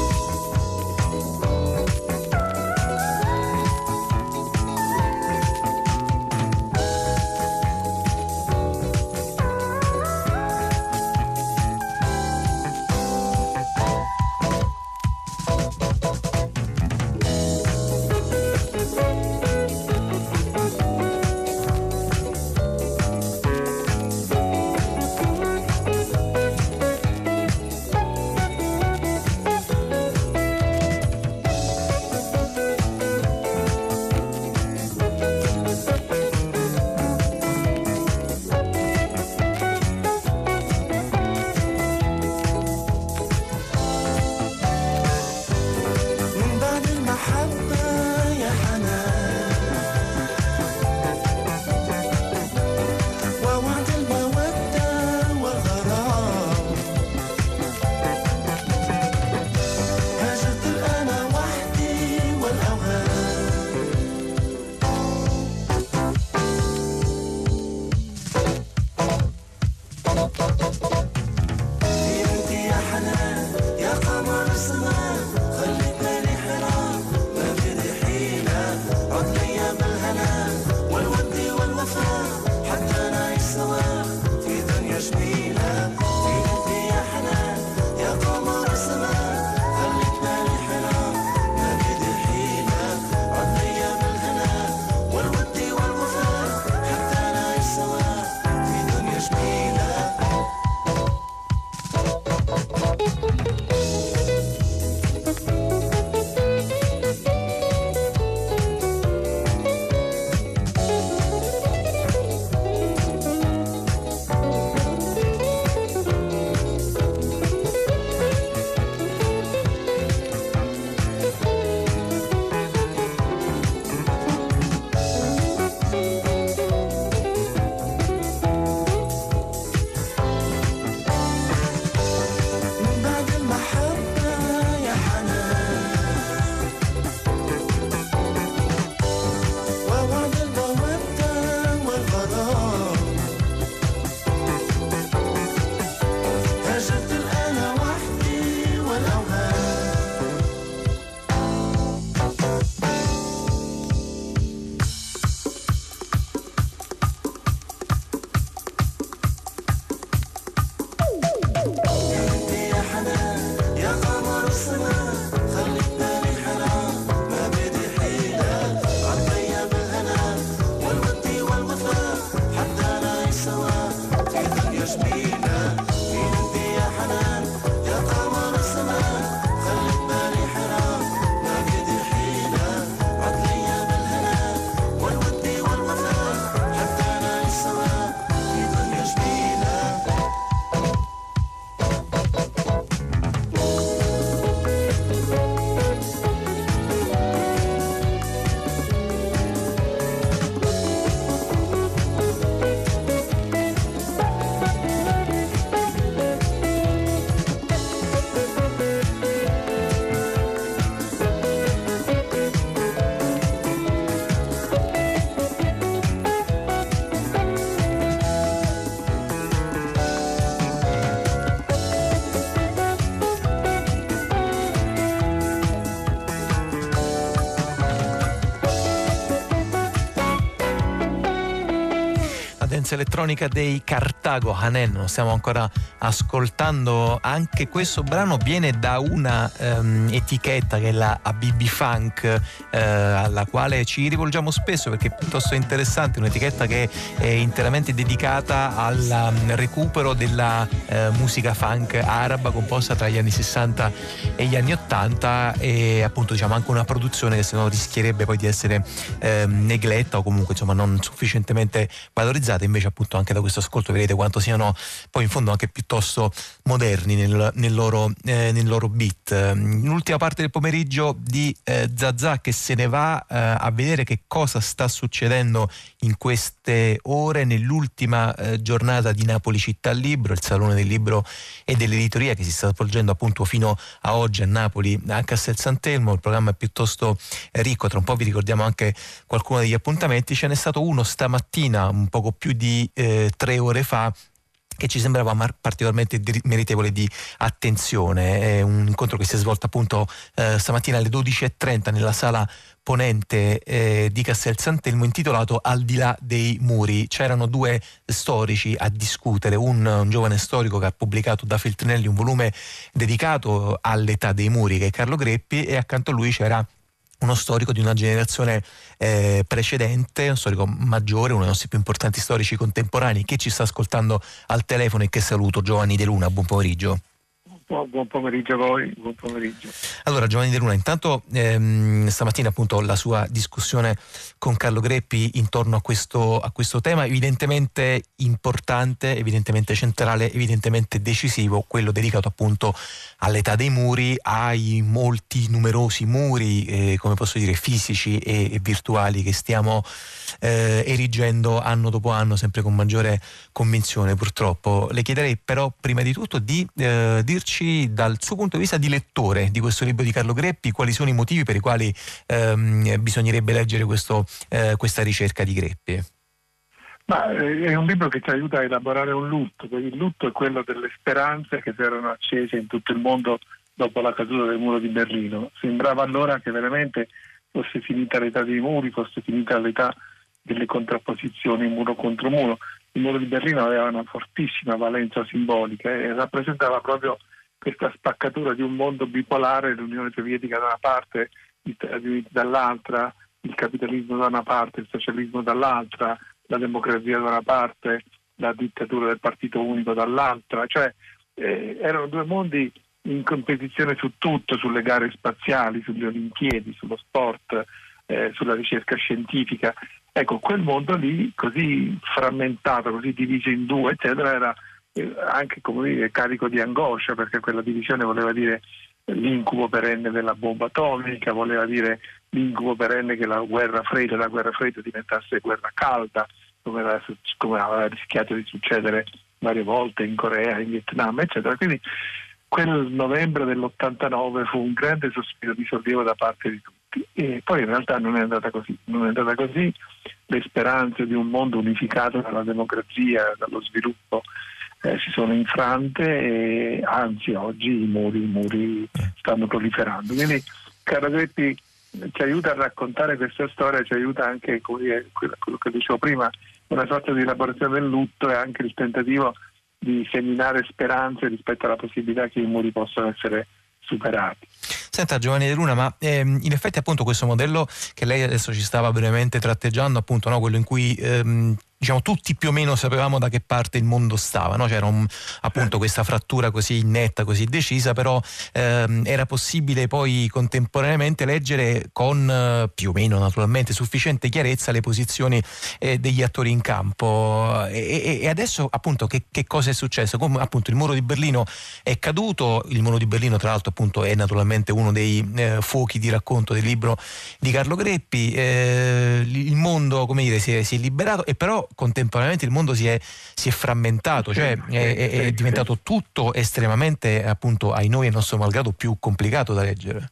Elettronica dei Cartago Hanen, stiamo ancora ascoltando. Anche questo brano viene da una um, etichetta che è la ABB Funk, uh, alla quale ci rivolgiamo spesso perché è piuttosto interessante, un'etichetta che è interamente dedicata al um, recupero della uh, musica funk araba composta tra gli anni 60 e gli anni 80 e appunto diciamo anche una produzione che se no rischierebbe poi di essere um, negletta o comunque insomma non sufficientemente valorizzate, invece appunto anche da questo ascolto vedete quanto siano poi in fondo anche piuttosto moderni nel, nel, loro, eh, nel loro, beat. L'ultima parte del pomeriggio di eh, Zazà che se ne va eh, a vedere che cosa sta succedendo in queste ore nell'ultima eh, giornata di Napoli Città Libro, il Salone del Libro e dell'Editoria che si sta svolgendo appunto fino a oggi a Napoli a Castel Sant'Elmo. Il programma è piuttosto ricco, tra un po' vi ricordiamo anche qualcuno degli appuntamenti. Ce n'è stato uno stamattina, un poco più di eh, tre ore fa, che ci sembrava particolarmente meritevole di attenzione. È un incontro che si è svolto appunto eh, stamattina alle 12.30 nella sala ponente eh, di Castel Sant'Elmo intitolato Al di là dei muri. C'erano due storici a discutere, un, un, giovane storico che ha pubblicato da Feltrinelli un volume dedicato all'età dei muri che è Carlo Greppi e accanto a lui c'era uno storico di una generazione eh, precedente, un storico maggiore, uno dei nostri più importanti storici contemporanei che ci sta ascoltando al telefono e che saluto, Giovanni De Luna, buon pomeriggio. Buon pomeriggio a voi, buon pomeriggio. Allora Giovanni De Luna, intanto ehm, stamattina appunto la sua discussione con Carlo Greppi intorno a questo, a questo, tema, evidentemente importante, evidentemente centrale, evidentemente decisivo, quello dedicato appunto all'età dei muri, ai molti numerosi muri, eh, come posso dire, fisici e, e virtuali che stiamo eh, erigendo anno dopo anno sempre con maggiore convinzione purtroppo. Le chiederei però prima di tutto di eh, dirci dal suo punto di vista di lettore di questo libro di Carlo Greppi quali sono i motivi per i quali ehm, bisognerebbe leggere questo, eh, questa ricerca di Greppi. Ma eh, è un libro che ci aiuta a elaborare un lutto, perché il lutto è quello delle speranze che si erano accese in tutto il mondo dopo la caduta del muro di Berlino. Sembrava allora che veramente fosse finita l'età dei muri, fosse finita l'età delle contrapposizioni muro contro muro. Il muro di Berlino aveva una fortissima valenza simbolica e rappresentava proprio questa spaccatura di un mondo bipolare, l'Unione Sovietica da una parte, gli Stati Uniti dall'altra, il capitalismo da una parte, il socialismo dall'altra, la democrazia da una parte, la dittatura del partito unico dall'altra, cioè eh, erano due mondi in competizione su tutto, sulle gare spaziali, sulle Olimpiadi, sullo sport, eh, sulla ricerca scientifica. Ecco, quel mondo lì, così frammentato, così diviso in due, eccetera, era eh, anche dire, carico di angoscia, perché quella divisione voleva dire l'incubo perenne della bomba atomica, voleva dire l'incubo perenne che la guerra fredda, la guerra fredda diventasse guerra calda, come aveva, come aveva rischiato di succedere varie volte in Corea, in Vietnam, eccetera. Quindi quel novembre dell'89 fu un grande sospiro di sollievo da parte di tutti e poi in realtà non è andata così, non è andata così, le speranze di un mondo unificato dalla democrazia, dallo sviluppo eh, si sono infrante e anzi oggi i muri, i muri stanno proliferando. Quindi Caragretti ci aiuta a raccontare questa storia, ci aiuta anche, quello che dicevo prima, una sorta di elaborazione del lutto e anche il tentativo di seminare speranze rispetto alla possibilità che i muri possano essere superati. Senta Giovanni De Luna, ma ehm, in effetti appunto questo modello che lei adesso ci stava brevemente tratteggiando, appunto no, quello in cui ehm, diciamo, tutti più o meno sapevamo da che parte il mondo stava, no? c'era un, appunto questa frattura così netta, così decisa, però ehm, era possibile poi contemporaneamente leggere con eh, più o meno naturalmente sufficiente chiarezza le posizioni eh, degli attori in campo. E, e adesso appunto che, che, cosa è successo? Come appunto il muro di Berlino è caduto, il muro di Berlino tra l'altro appunto è naturalmente uno dei eh, fuochi di racconto del libro di Carlo Greppi, eh, il mondo come dire si è, si è liberato e però contemporaneamente il mondo si è, si è frammentato, cioè sì, è, è, è, diventato tutto estremamente, appunto, ai noi e nostro malgrado, più complicato da leggere.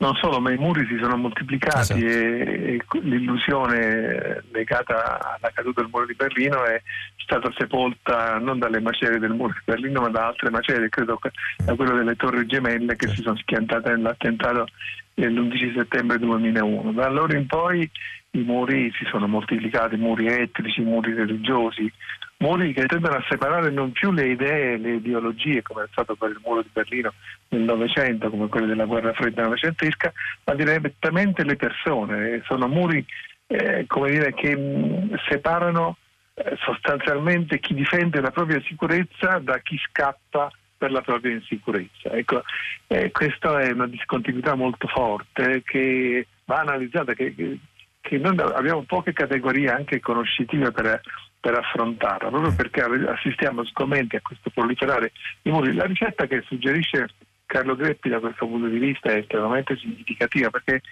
Non solo, ma i muri si sono moltiplicati esatto. e, e, l'illusione legata alla caduta del muro di Berlino è stata sepolta non dalle macerie del muro di Berlino ma da altre macerie, credo da quello delle torri gemelle che si sono schiantate nell'attentato l'11 settembre 2001. Da allora in poi i muri si sono moltiplicati, muri etnici, muri religiosi, muri che tendono a separare non più le idee, le ideologie, come è stato per il muro di Berlino nel Novecento, come quelli della guerra fredda novecentesca, ma direttamente le persone. Sono muri eh, dire, che separano eh, sostanzialmente chi difende la propria sicurezza da chi scappa per la propria insicurezza. Ecco, eh, questa è una discontinuità molto forte che va analizzata, che, che, che noi abbiamo poche categorie anche conoscitive per, per affrontarla, proprio perché assistiamo sgomenti a questo proliferare di muri. La ricetta che suggerisce Carlo Greppi da questo punto di vista è estremamente significativa perché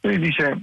lui dice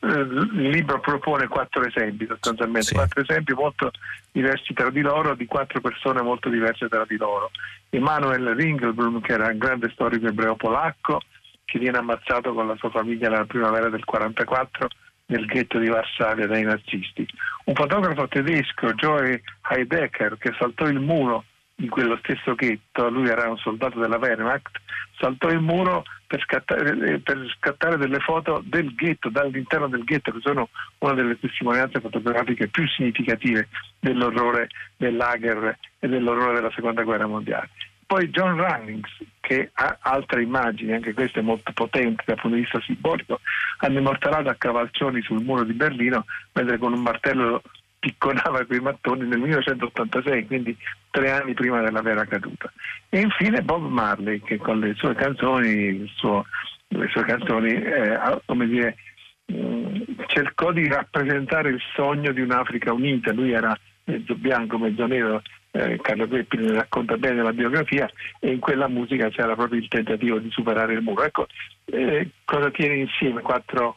il libro propone quattro esempi sostanzialmente, sì. quattro esempi molto diversi tra di loro, di quattro persone molto diverse tra di loro. Emanuel Ringelblum, che era un grande storico ebreo polacco, che viene ammazzato con la sua famiglia nella primavera del 1944 nel ghetto di Varsavia dai nazisti. Un fotografo tedesco, Joe Heidecker, che saltò il muro in quello stesso ghetto, lui era un soldato della Wehrmacht, saltò il muro per scattare, eh, per scattare, delle foto del ghetto, dall'interno del ghetto, che sono una delle testimonianze fotografiche più significative dell'orrore del lager e dell'orrore della seconda guerra mondiale. Poi John Runnings, che ha altre immagini, anche queste molto potenti dal punto di vista simbolico, hanno immortalato a cavalcioni sul muro di Berlino, mentre con un martello picconava quei mattoni nel 1986, quindi tre anni prima della vera caduta. E infine Bob Marley che con le sue canzoni, suo, le sue canzoni eh, come dire, mm, cercò di rappresentare il sogno di un'Africa unita. Lui era mezzo bianco, mezzo nero, eh, Carlo Peppi ne racconta bene la biografia e in quella musica c'era proprio il tentativo di superare il muro. Ecco, eh, cosa tiene insieme quattro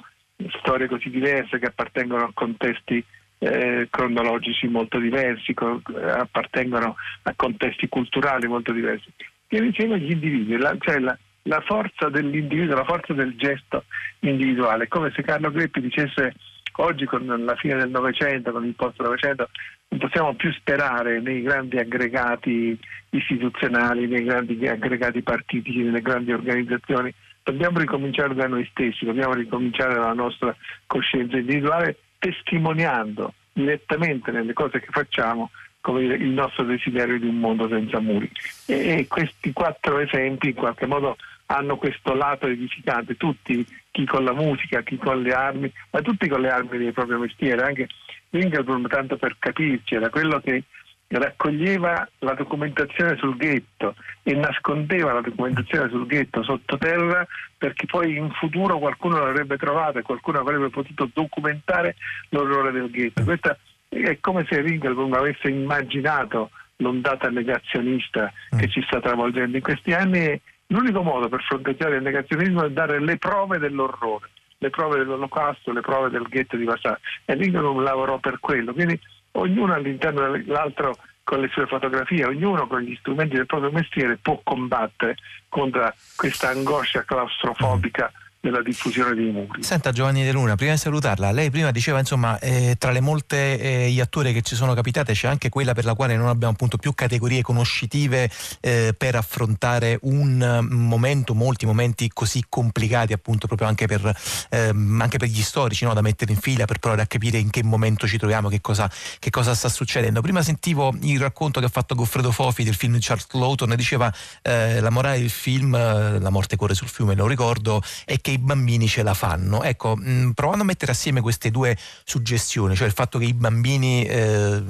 storie così diverse che appartengono a contesti eh, cronologici molto diversi, co- appartengono a contesti culturali molto diversi. Tiene insieme gli individui, la, cioè la, la forza dell'individuo, la forza del gesto individuale, come se Carlo Greppi dicesse oggi con la fine del Novecento, con il post-Novecento, non possiamo più sperare nei grandi aggregati istituzionali, nei grandi aggregati partitici, nelle grandi organizzazioni. Dobbiamo ricominciare da noi stessi, dobbiamo ricominciare dalla nostra coscienza individuale testimoniando direttamente nelle cose che facciamo come il nostro desiderio di un mondo senza muri. E questi quattro esempi in qualche modo hanno questo lato edificante, tutti, chi con la musica, chi con le armi, ma tutti con le armi del proprio mestiere, anche Ingelblum, tanto per capirci, era quello che raccoglieva la documentazione sul ghetto e nascondeva la documentazione sul ghetto sottoterra perché poi in futuro qualcuno l'avrebbe trovata e qualcuno avrebbe potuto documentare l'orrore del ghetto. Questa è come se Ringelblum avesse immaginato l'ondata negazionista che ci sta travolgendo in questi anni e l'unico modo per fronteggiare il negazionismo è dare le prove dell'orrore, le prove dell'olocausto, le prove del ghetto di Varsavia e Ringelblum lavorò per quello. Quindi ognuno all'interno dell'altro con le sue fotografie, ognuno con gli strumenti del proprio mestiere può combattere contro questa angoscia claustrofobica nella diffusione dei muri. Senta Giovanni De Luna, prima di salutarla, lei prima diceva insomma eh, tra le molte eh, iatture che ci sono capitate c'è anche quella per la quale non abbiamo appunto più categorie conoscitive eh, per affrontare un momento, molti momenti così complicati appunto proprio anche per, ehm, anche per gli storici no? da mettere in fila per provare a capire in che momento ci troviamo, che cosa, che cosa sta succedendo. Prima sentivo il racconto che ha fatto Goffredo Fofi del film di Charles Lawton diceva eh, la morale del film, eh, La morte corre sul fiume, lo ricordo, è che i bambini ce la fanno. Ecco, mm, provando a mettere assieme queste due suggestioni, cioè il fatto che i bambini, eh,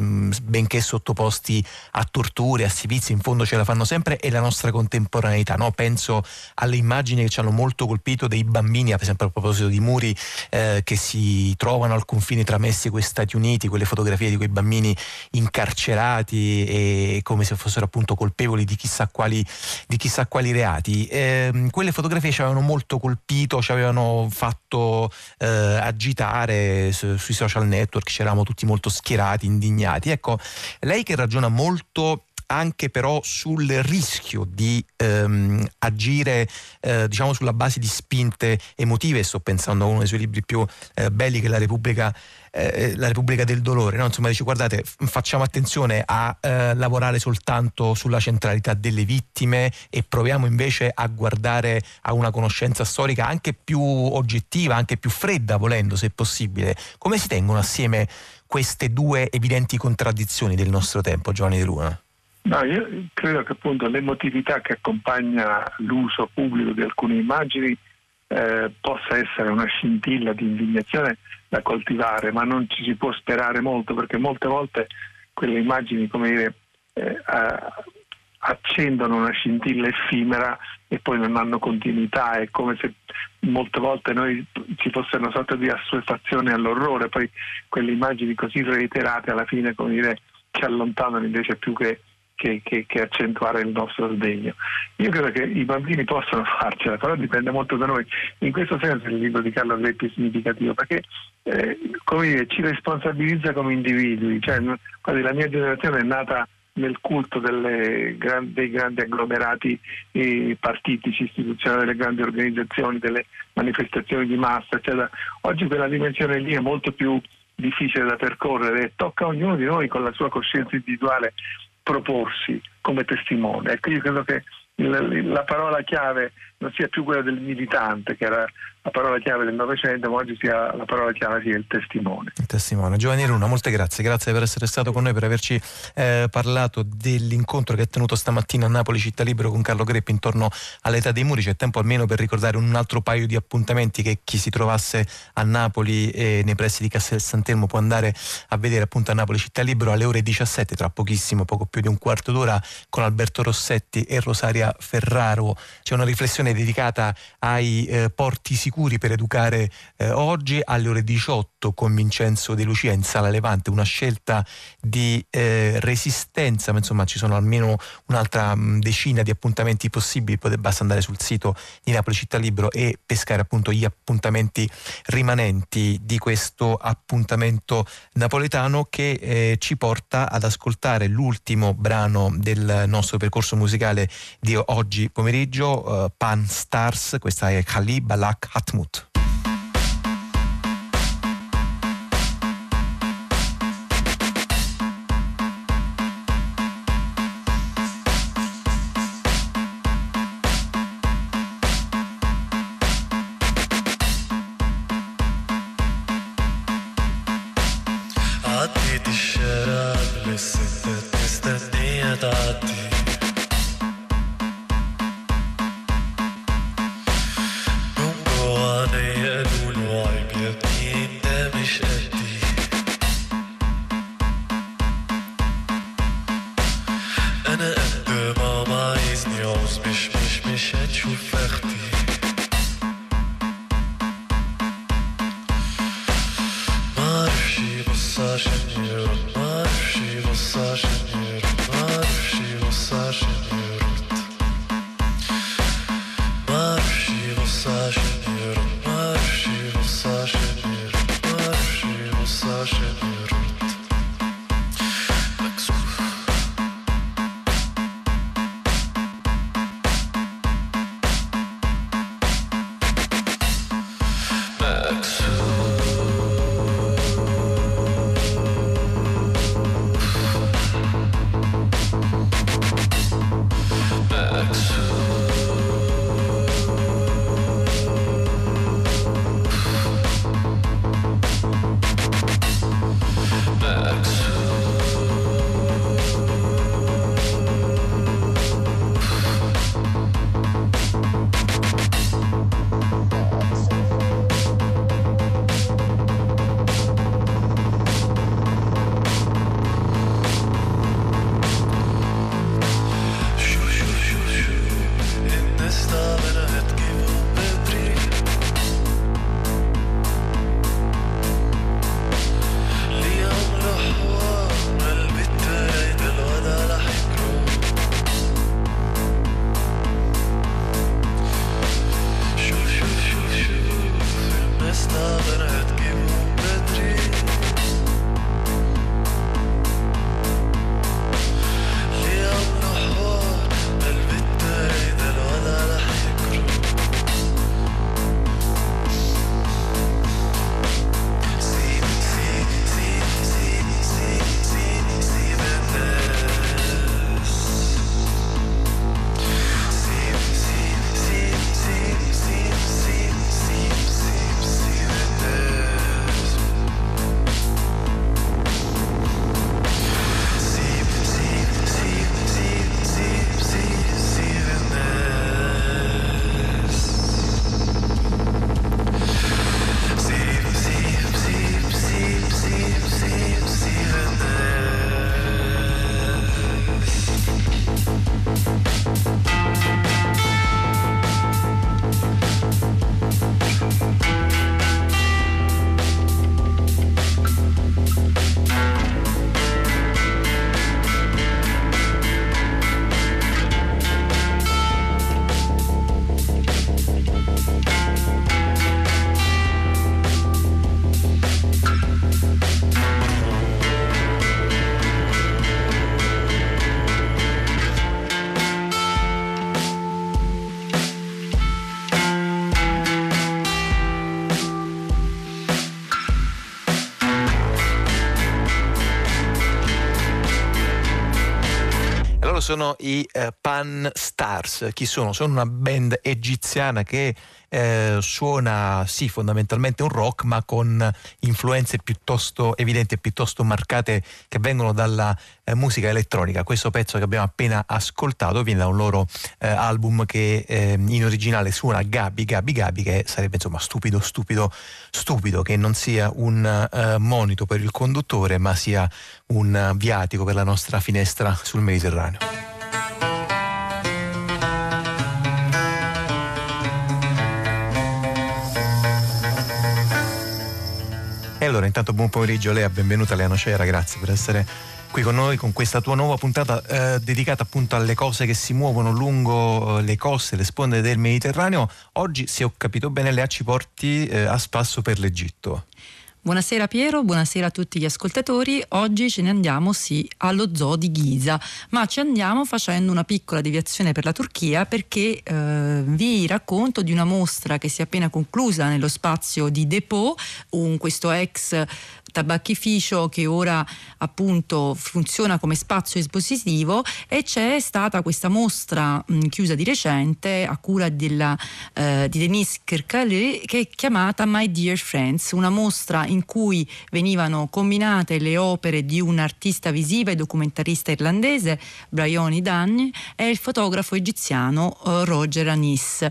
benché sottoposti a torture, a servizi, in fondo ce la fanno sempre, e la nostra contemporaneità. No? Penso alle immagini che ci hanno molto colpito dei bambini, ad esempio a proposito di muri, eh, che si trovano al confine tra Messico e Stati Uniti, quelle fotografie di quei bambini incarcerati e come se fossero appunto colpevoli di chissà quali, di chissà quali reati. Eh, quelle fotografie ci avevano molto colpito partito ci avevano fatto eh, agitare su, sui social network, ci eravamo tutti molto schierati, indignati. Ecco, lei che ragiona molto anche però sul rischio di ehm, agire eh, diciamo sulla base di spinte emotive, sto pensando a uno dei suoi libri più eh, belli che è La Repubblica eh, la Repubblica del Dolore, no? insomma dice guardate facciamo attenzione a eh, lavorare soltanto sulla centralità delle vittime e proviamo invece a guardare a una conoscenza storica anche più oggettiva, anche più fredda volendo se possibile. Come si tengono assieme queste due evidenti contraddizioni del nostro tempo, Giovanni De Luna? No, io credo che appunto l'emotività che accompagna l'uso pubblico di alcune immagini eh, possa essere una scintilla di indignazione da coltivare, ma non ci si può sperare molto perché molte volte quelle immagini, come dire, eh, accendono una scintilla effimera e poi non hanno continuità, è come se molte volte noi ci fosse una sorta di assuefazione all'orrore, poi quelle immagini così reiterate alla fine, come dire, ci allontanano invece più che che, che, che, accentuare il nostro sdegno. Io credo che i bambini possono farcela, però dipende molto da noi. In questo senso il libro di Carlo Greppi è significativo perché eh, dire, ci responsabilizza come individui. Cioè, la mia generazione è nata nel culto delle, dei grandi agglomerati eh, partitici, istituzionali, delle grandi organizzazioni, delle manifestazioni di massa, eccetera. Oggi quella dimensione lì è molto più difficile da percorrere e tocca a ognuno di noi con la sua coscienza individuale proporsi come testimone. Ecco, io credo che la parola chiave non sia più quella del militante, che era la parola chiave del Novecento, ma oggi sia la parola chiave sia il testimone. Il testimone. Giovanni Luna, molte grazie, grazie per essere stato con noi, per averci eh, parlato dell'incontro che è tenuto stamattina a Napoli Città Libero con Carlo Greppi intorno all'età dei muri. C'è tempo almeno per ricordare un altro paio di appuntamenti che chi si trovasse a Napoli e nei pressi di Castel Sant'Elmo può andare a vedere appunto a Napoli Città Libero alle ore 17, tra pochissimo, poco più di un quarto d'ora, con Alberto Rossetti e Rosaria Ferraro. C'è una riflessione dedicata ai eh, porti sicuri per educare eh, oggi alle ore 18 con Vincenzo De Lucia in Sala Levante, una scelta di eh, resistenza, ma insomma ci sono almeno un'altra mh, decina di appuntamenti possibili, potete basta andare sul sito di Napoli Città Libero e pescare appunto gli appuntamenti rimanenti di questo appuntamento napoletano che eh, ci porta ad ascoltare l'ultimo brano del nostro percorso musicale di oggi pomeriggio, uh, Pan Stars, questa è Khalib Balak Hatmut. Sono i eh, Pan Stars. Chi sono? Sono una band egiziana che eh, suona sì fondamentalmente un rock ma con influenze piuttosto evidenti e piuttosto marcate che vengono dalla eh, musica elettronica. Questo pezzo che abbiamo appena ascoltato viene da un loro eh, album che eh, in originale suona Gabi Gabi Gabi che sarebbe insomma stupido stupido stupido che non sia un eh, monito per il conduttore ma sia un viatico per la nostra finestra sul Mediterraneo. Allora intanto buon pomeriggio Lea, benvenuta Lea Nocera, grazie per essere qui con noi con questa tua nuova puntata eh, dedicata appunto alle cose che si muovono lungo eh, le coste, le sponde del Mediterraneo. Oggi, se ho capito bene, Lea ci porti eh, a spasso per l'Egitto. Buonasera Piero, buonasera a tutti gli ascoltatori. Oggi ce ne andiamo sì allo zoo di Giza, ma ci andiamo facendo una piccola deviazione per la Turchia perché eh, vi racconto di una mostra che si è appena conclusa nello spazio di Depot, un, questo ex tabacchificio che ora appunto funziona come spazio espositivo e c'è stata questa mostra mh, chiusa di recente a cura della, eh, di Denise Kirkale che è chiamata My Dear Friends, una mostra in cui venivano combinate le opere di un artista visiva e documentarista irlandese, Bryony Dunn, e il fotografo egiziano eh, Roger Anis,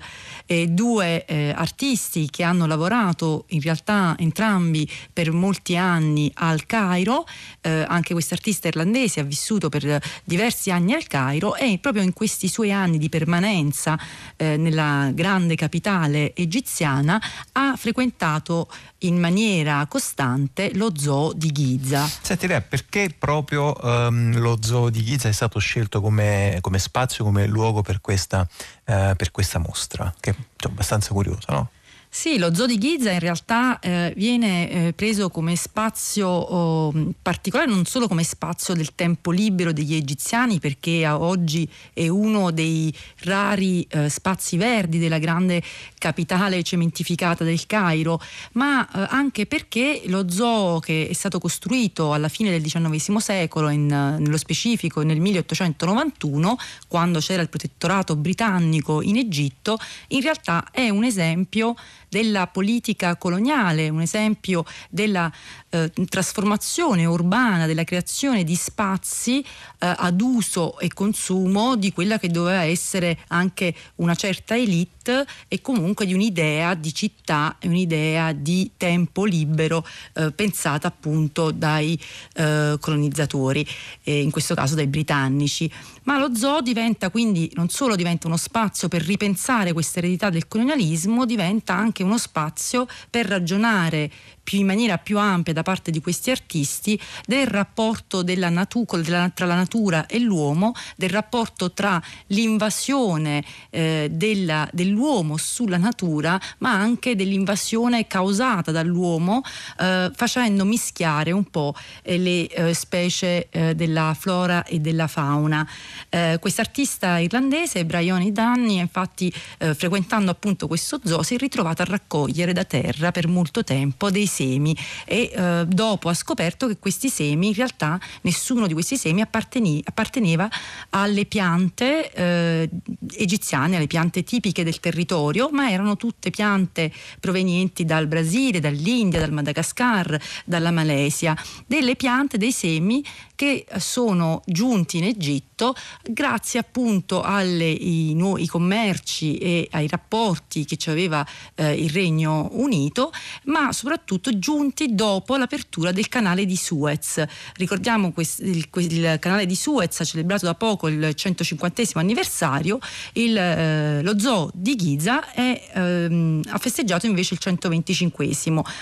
e due eh, artisti che hanno lavorato in realtà entrambi per molti anni anni al Cairo, eh, anche questo artista irlandese ha vissuto per diversi anni al Cairo e proprio in questi suoi anni di permanenza eh, nella grande capitale egiziana ha frequentato in maniera costante lo zoo di Giza. Senti Lea, perché proprio um, lo zoo di Giza è stato scelto come, come spazio, come luogo per questa, uh, per questa mostra? Che è abbastanza curiosa, no? Sì, lo zoo di Giza in realtà eh, viene eh, preso come spazio oh, particolare, non solo come spazio del tempo libero degli egiziani, perché oggi è uno dei rari eh, spazi verdi della grande capitale cementificata del Cairo, ma eh, anche perché lo zoo che è stato costruito alla fine del XIX secolo, in, nello specifico nel 1891, quando c'era il protettorato britannico in Egitto, in realtà è un esempio della politica coloniale, un esempio della eh, trasformazione urbana, della creazione di spazi eh, ad uso e consumo di quella che doveva essere anche una certa elite e comunque di un'idea di città un'idea di tempo libero eh, pensata appunto dai eh, colonizzatori, in questo caso dai britannici. Ma lo zoo diventa quindi non solo diventa uno spazio per ripensare questa eredità del colonialismo, diventa anche uno spazio per ragionare in maniera più ampia da parte di questi artisti del rapporto della natu- della, tra la natura e l'uomo, del rapporto tra l'invasione eh, della, dell'uomo sulla natura, ma anche dell'invasione causata dall'uomo, eh, facendo mischiare un po' eh, le eh, specie eh, della flora e della fauna. Eh, quest'artista irlandese, Bryony Danny, infatti frequentando appunto questo zoo, si è ritrovato a raccogliere da terra per molto tempo dei semi e eh, dopo ha scoperto che questi semi in realtà nessuno di questi semi apparteneva alle piante eh, egiziane, alle piante tipiche del territorio, ma erano tutte piante provenienti dal Brasile, dall'India, dal Madagascar, dalla Malesia, delle piante, dei semi che sono giunti in Egitto grazie appunto ai nuovi commerci e ai rapporti che ci aveva eh, il Regno Unito, ma soprattutto giunti dopo l'apertura del canale di Suez. Ricordiamo quest- il, il, canale di Suez ha celebrato da poco il 150 anniversario, il, eh, lo zoo di Giza è, ehm, ha festeggiato invece il 125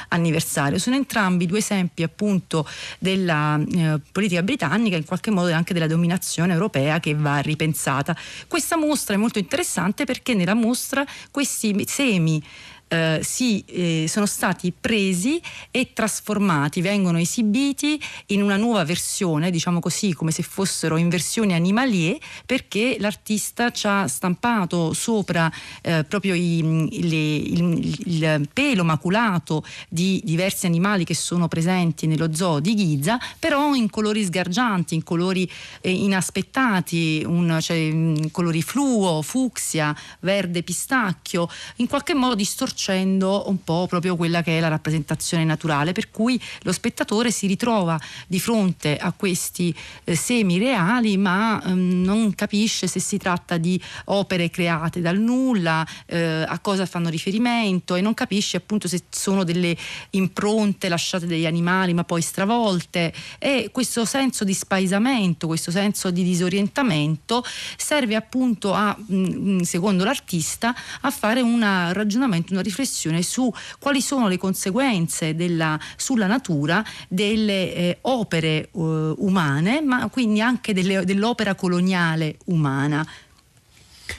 anniversario. Sono entrambi due esempi appunto della eh, politica britannica, in qualche modo anche della dominazione europea che va ripensata. Questa mostra è molto interessante perché nella mostra questi semi eh, si, eh, sono stati presi e trasformati, vengono esibiti in una nuova versione, diciamo così, come se fossero in versione animalier, perché l'artista ci ha stampato sopra eh, proprio i, le, il, il, pelo maculato di diversi animali che sono presenti nello zoo di Giza, però in colori sgargianti, in colori eh, inaspettati, un, cioè, in colori fluo, fucsia, verde pistacchio, in qualche modo distorcendo un po' proprio quella che è la rappresentazione naturale, per cui lo spettatore si ritrova di fronte a questi eh, semi reali, ma ehm, non capisce se si tratta di opere create dal nulla, eh, a cosa fanno riferimento e non capisce appunto se sono delle impronte lasciate dagli animali ma poi stravolte. E questo senso di spaesamento, questo senso di disorientamento serve appunto a, mm, secondo l'artista, a fare un ragionamento, una riflessione su quali sono le conseguenze della, sulla natura delle eh, opere eh, umane, ma quindi anche delle, dell'opera coloniale umana.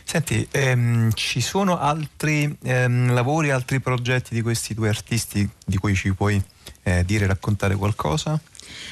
Senti, ehm, ci sono altri ehm, lavori, altri progetti di questi due artisti di cui ci puoi eh, dire, raccontare qualcosa?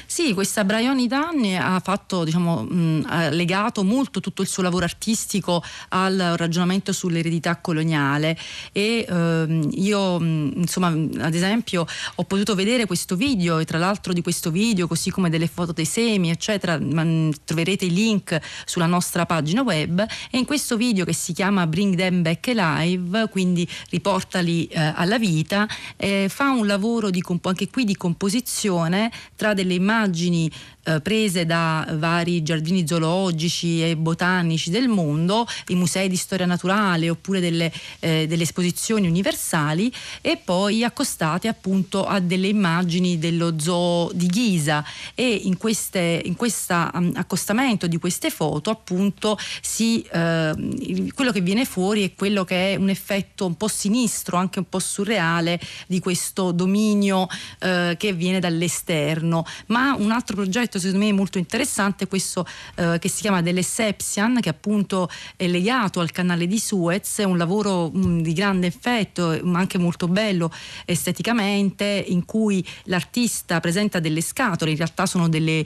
Sì, questa Brioni Danni ha fatto, diciamo, mh, ha legato molto tutto il suo lavoro artistico al ragionamento sull'eredità coloniale e ehm, io, mh, insomma, ad esempio, ho potuto vedere questo video e tra l'altro di questo video, così come delle foto dei semi, eccetera, mh, troverete i link sulla nostra pagina web e in questo video che si chiama Bring Them Back Alive, quindi riportali eh, alla vita, eh, fa un lavoro di, anche qui di composizione tra delle immagini eh, prese da vari giardini zoologici e botanici del mondo, i musei di storia naturale oppure delle, eh, delle esposizioni universali e poi accostate appunto a delle immagini dello zoo di Ghisa e in, queste, in questo um, accostamento di queste foto appunto si, eh, quello che viene fuori è quello che è un effetto un po' sinistro, anche un po' surreale di questo dominio eh, che viene dall'esterno. Ma un altro progetto secondo me molto interessante questo eh, che si chiama dell'Essepsian che appunto è legato al canale di Suez, è un lavoro mh, mm, di grande effetto ma anche molto bello esteticamente in cui l'artista presenta delle scatole, in realtà sono delle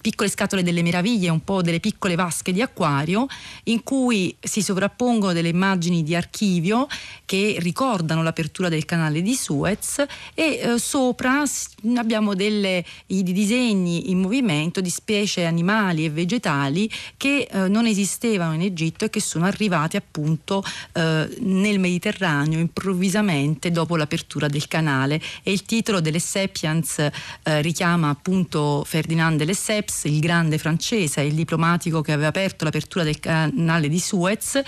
piccole scatole delle meraviglie, un po' delle piccole vasche di acquario, in cui si sovrappongono delle immagini di archivio che ricordano l'apertura del canale di Suez e eh, sopra abbiamo delle, i disegni in movimento di specie animali e vegetali che eh, non esistevano in Egitto e che sono arrivati appunto eh, nel Mediterraneo improvvisamente dopo l'apertura del canale. E il titolo delle Sapiens eh, richiama appunto Ferdinand de Lesseps, il grande francese, il diplomatico che aveva aperto l'apertura del canale di Suez,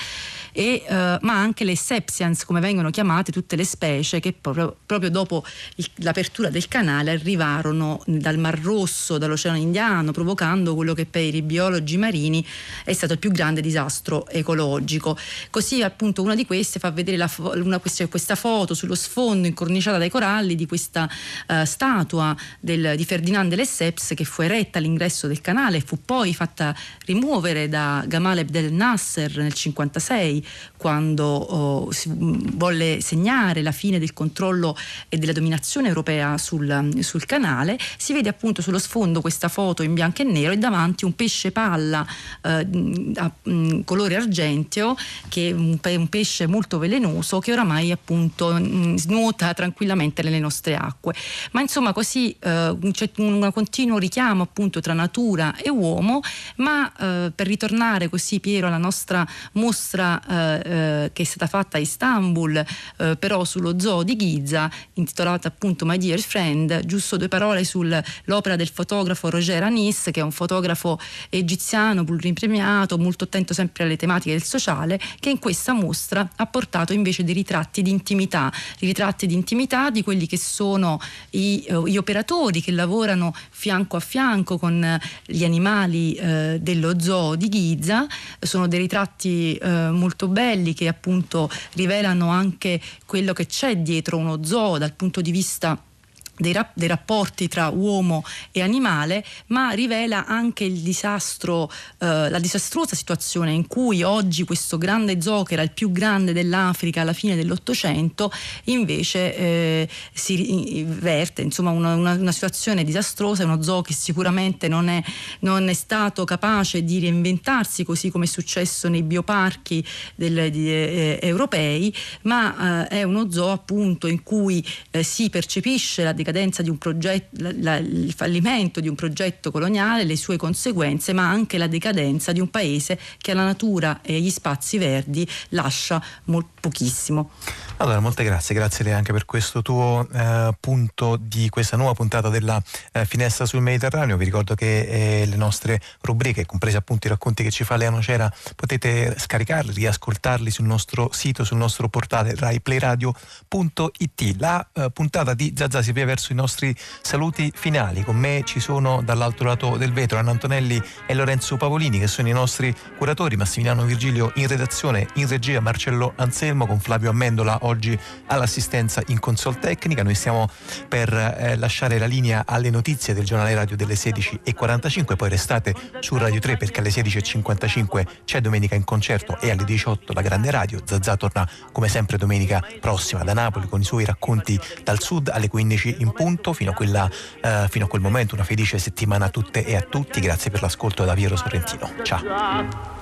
e, eh, ma anche le Sepsians, come vengono chiamate tutte le specie che proprio, proprio dopo il, l'apertura del canale arrivarono dal Mar Rosso, dall'Oceano Indiano, provocando quello che per i biologi marini è stato il più grande disastro ecologico. Così appunto una di queste fa vedere la, una, questa foto sullo sfondo incorniciata dai coralli di questa uh, statua del, di Ferdinand Lesseps che fu eretta all'ingresso all'ingresso del canale, fu poi fatta rimuovere da Gamal Abdel Nasser nel 1956 quando oh, si volle segnare la fine del controllo e della dominazione europea sul, sul, canale. Si vede appunto sullo sfondo questa foto in bianco e nero e davanti un pesce palla eh, a mh, colore argenteo che è un, pesce molto velenoso che oramai appunto mh, nuota tranquillamente nelle nostre acque. Ma insomma così eh, c'è un continuo richiamo appunto tra natura e uomo, ma eh, per ritornare così Piero alla nostra mostra eh, eh, che è stata fatta a Istanbul, eh, però sullo zoo di Giza, intitolata appunto My Dear Friend, giusto due parole sull'opera del fotografo Roger Anis, che è un fotografo egiziano pluripremiato, molto attento sempre alle tematiche del sociale, che in questa mostra ha portato invece dei ritratti di intimità, ritratti di intimità di quelli che sono i, eh, gli operatori che lavorano fianco a fianco con con gli animali eh, dello zoo di Giza, sono dei ritratti eh, molto belli che appunto rivelano anche quello che c'è dietro uno zoo dal punto di vista dei, rap- dei, rapporti tra uomo e animale, ma rivela anche il disastro, eh, la disastrosa situazione in cui oggi questo grande zoo, che era il più grande dell'Africa alla fine dell'Ottocento, invece eh, si verte, insomma una, una, una, situazione disastrosa, uno zoo che sicuramente non è, non è stato capace di reinventarsi così come è successo nei bioparchi del, di, eh, europei, ma eh, è uno zoo appunto in cui eh, si percepisce la decadenza di un progetto, la, il fallimento di un progetto coloniale, le sue conseguenze, ma anche la decadenza di un paese che alla natura e agli spazi verdi lascia mo- pochissimo. Allora, molte grazie, grazie anche per questo tuo eh, punto di questa nuova puntata della eh, Finestra sul Mediterraneo. Vi ricordo che eh, le nostre rubriche, comprese appunto i racconti che ci fa Lea Nocera, potete scaricarli, riascoltarli sul nostro sito, sul nostro portale raiplayradio.it. La eh, puntata di Zazza si avvia verso i nostri saluti finali. Con me ci sono dall'altro lato del vetro Anna Antonelli e Lorenzo Pavolini che sono i nostri curatori, Massimiliano Virgilio in redazione, in regia Marcello Anselmo con Flavio Amendola oggi all'assistenza in console tecnica. Noi stiamo per eh, lasciare la linea alle notizie del giornale radio delle 16.45, poi restate su Radio 3 perché alle 16.55 c'è domenica in concerto e alle 18 la grande radio. Zazà torna come sempre domenica prossima da Napoli con i suoi racconti dal sud alle 15 in punto. Fino a, quella, eh, fino a quel momento una felice settimana a tutte e a tutti. Grazie per l'ascolto da Piero Sorrentino. Ciao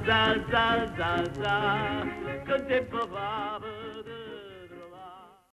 za, za, za, za, contemporable.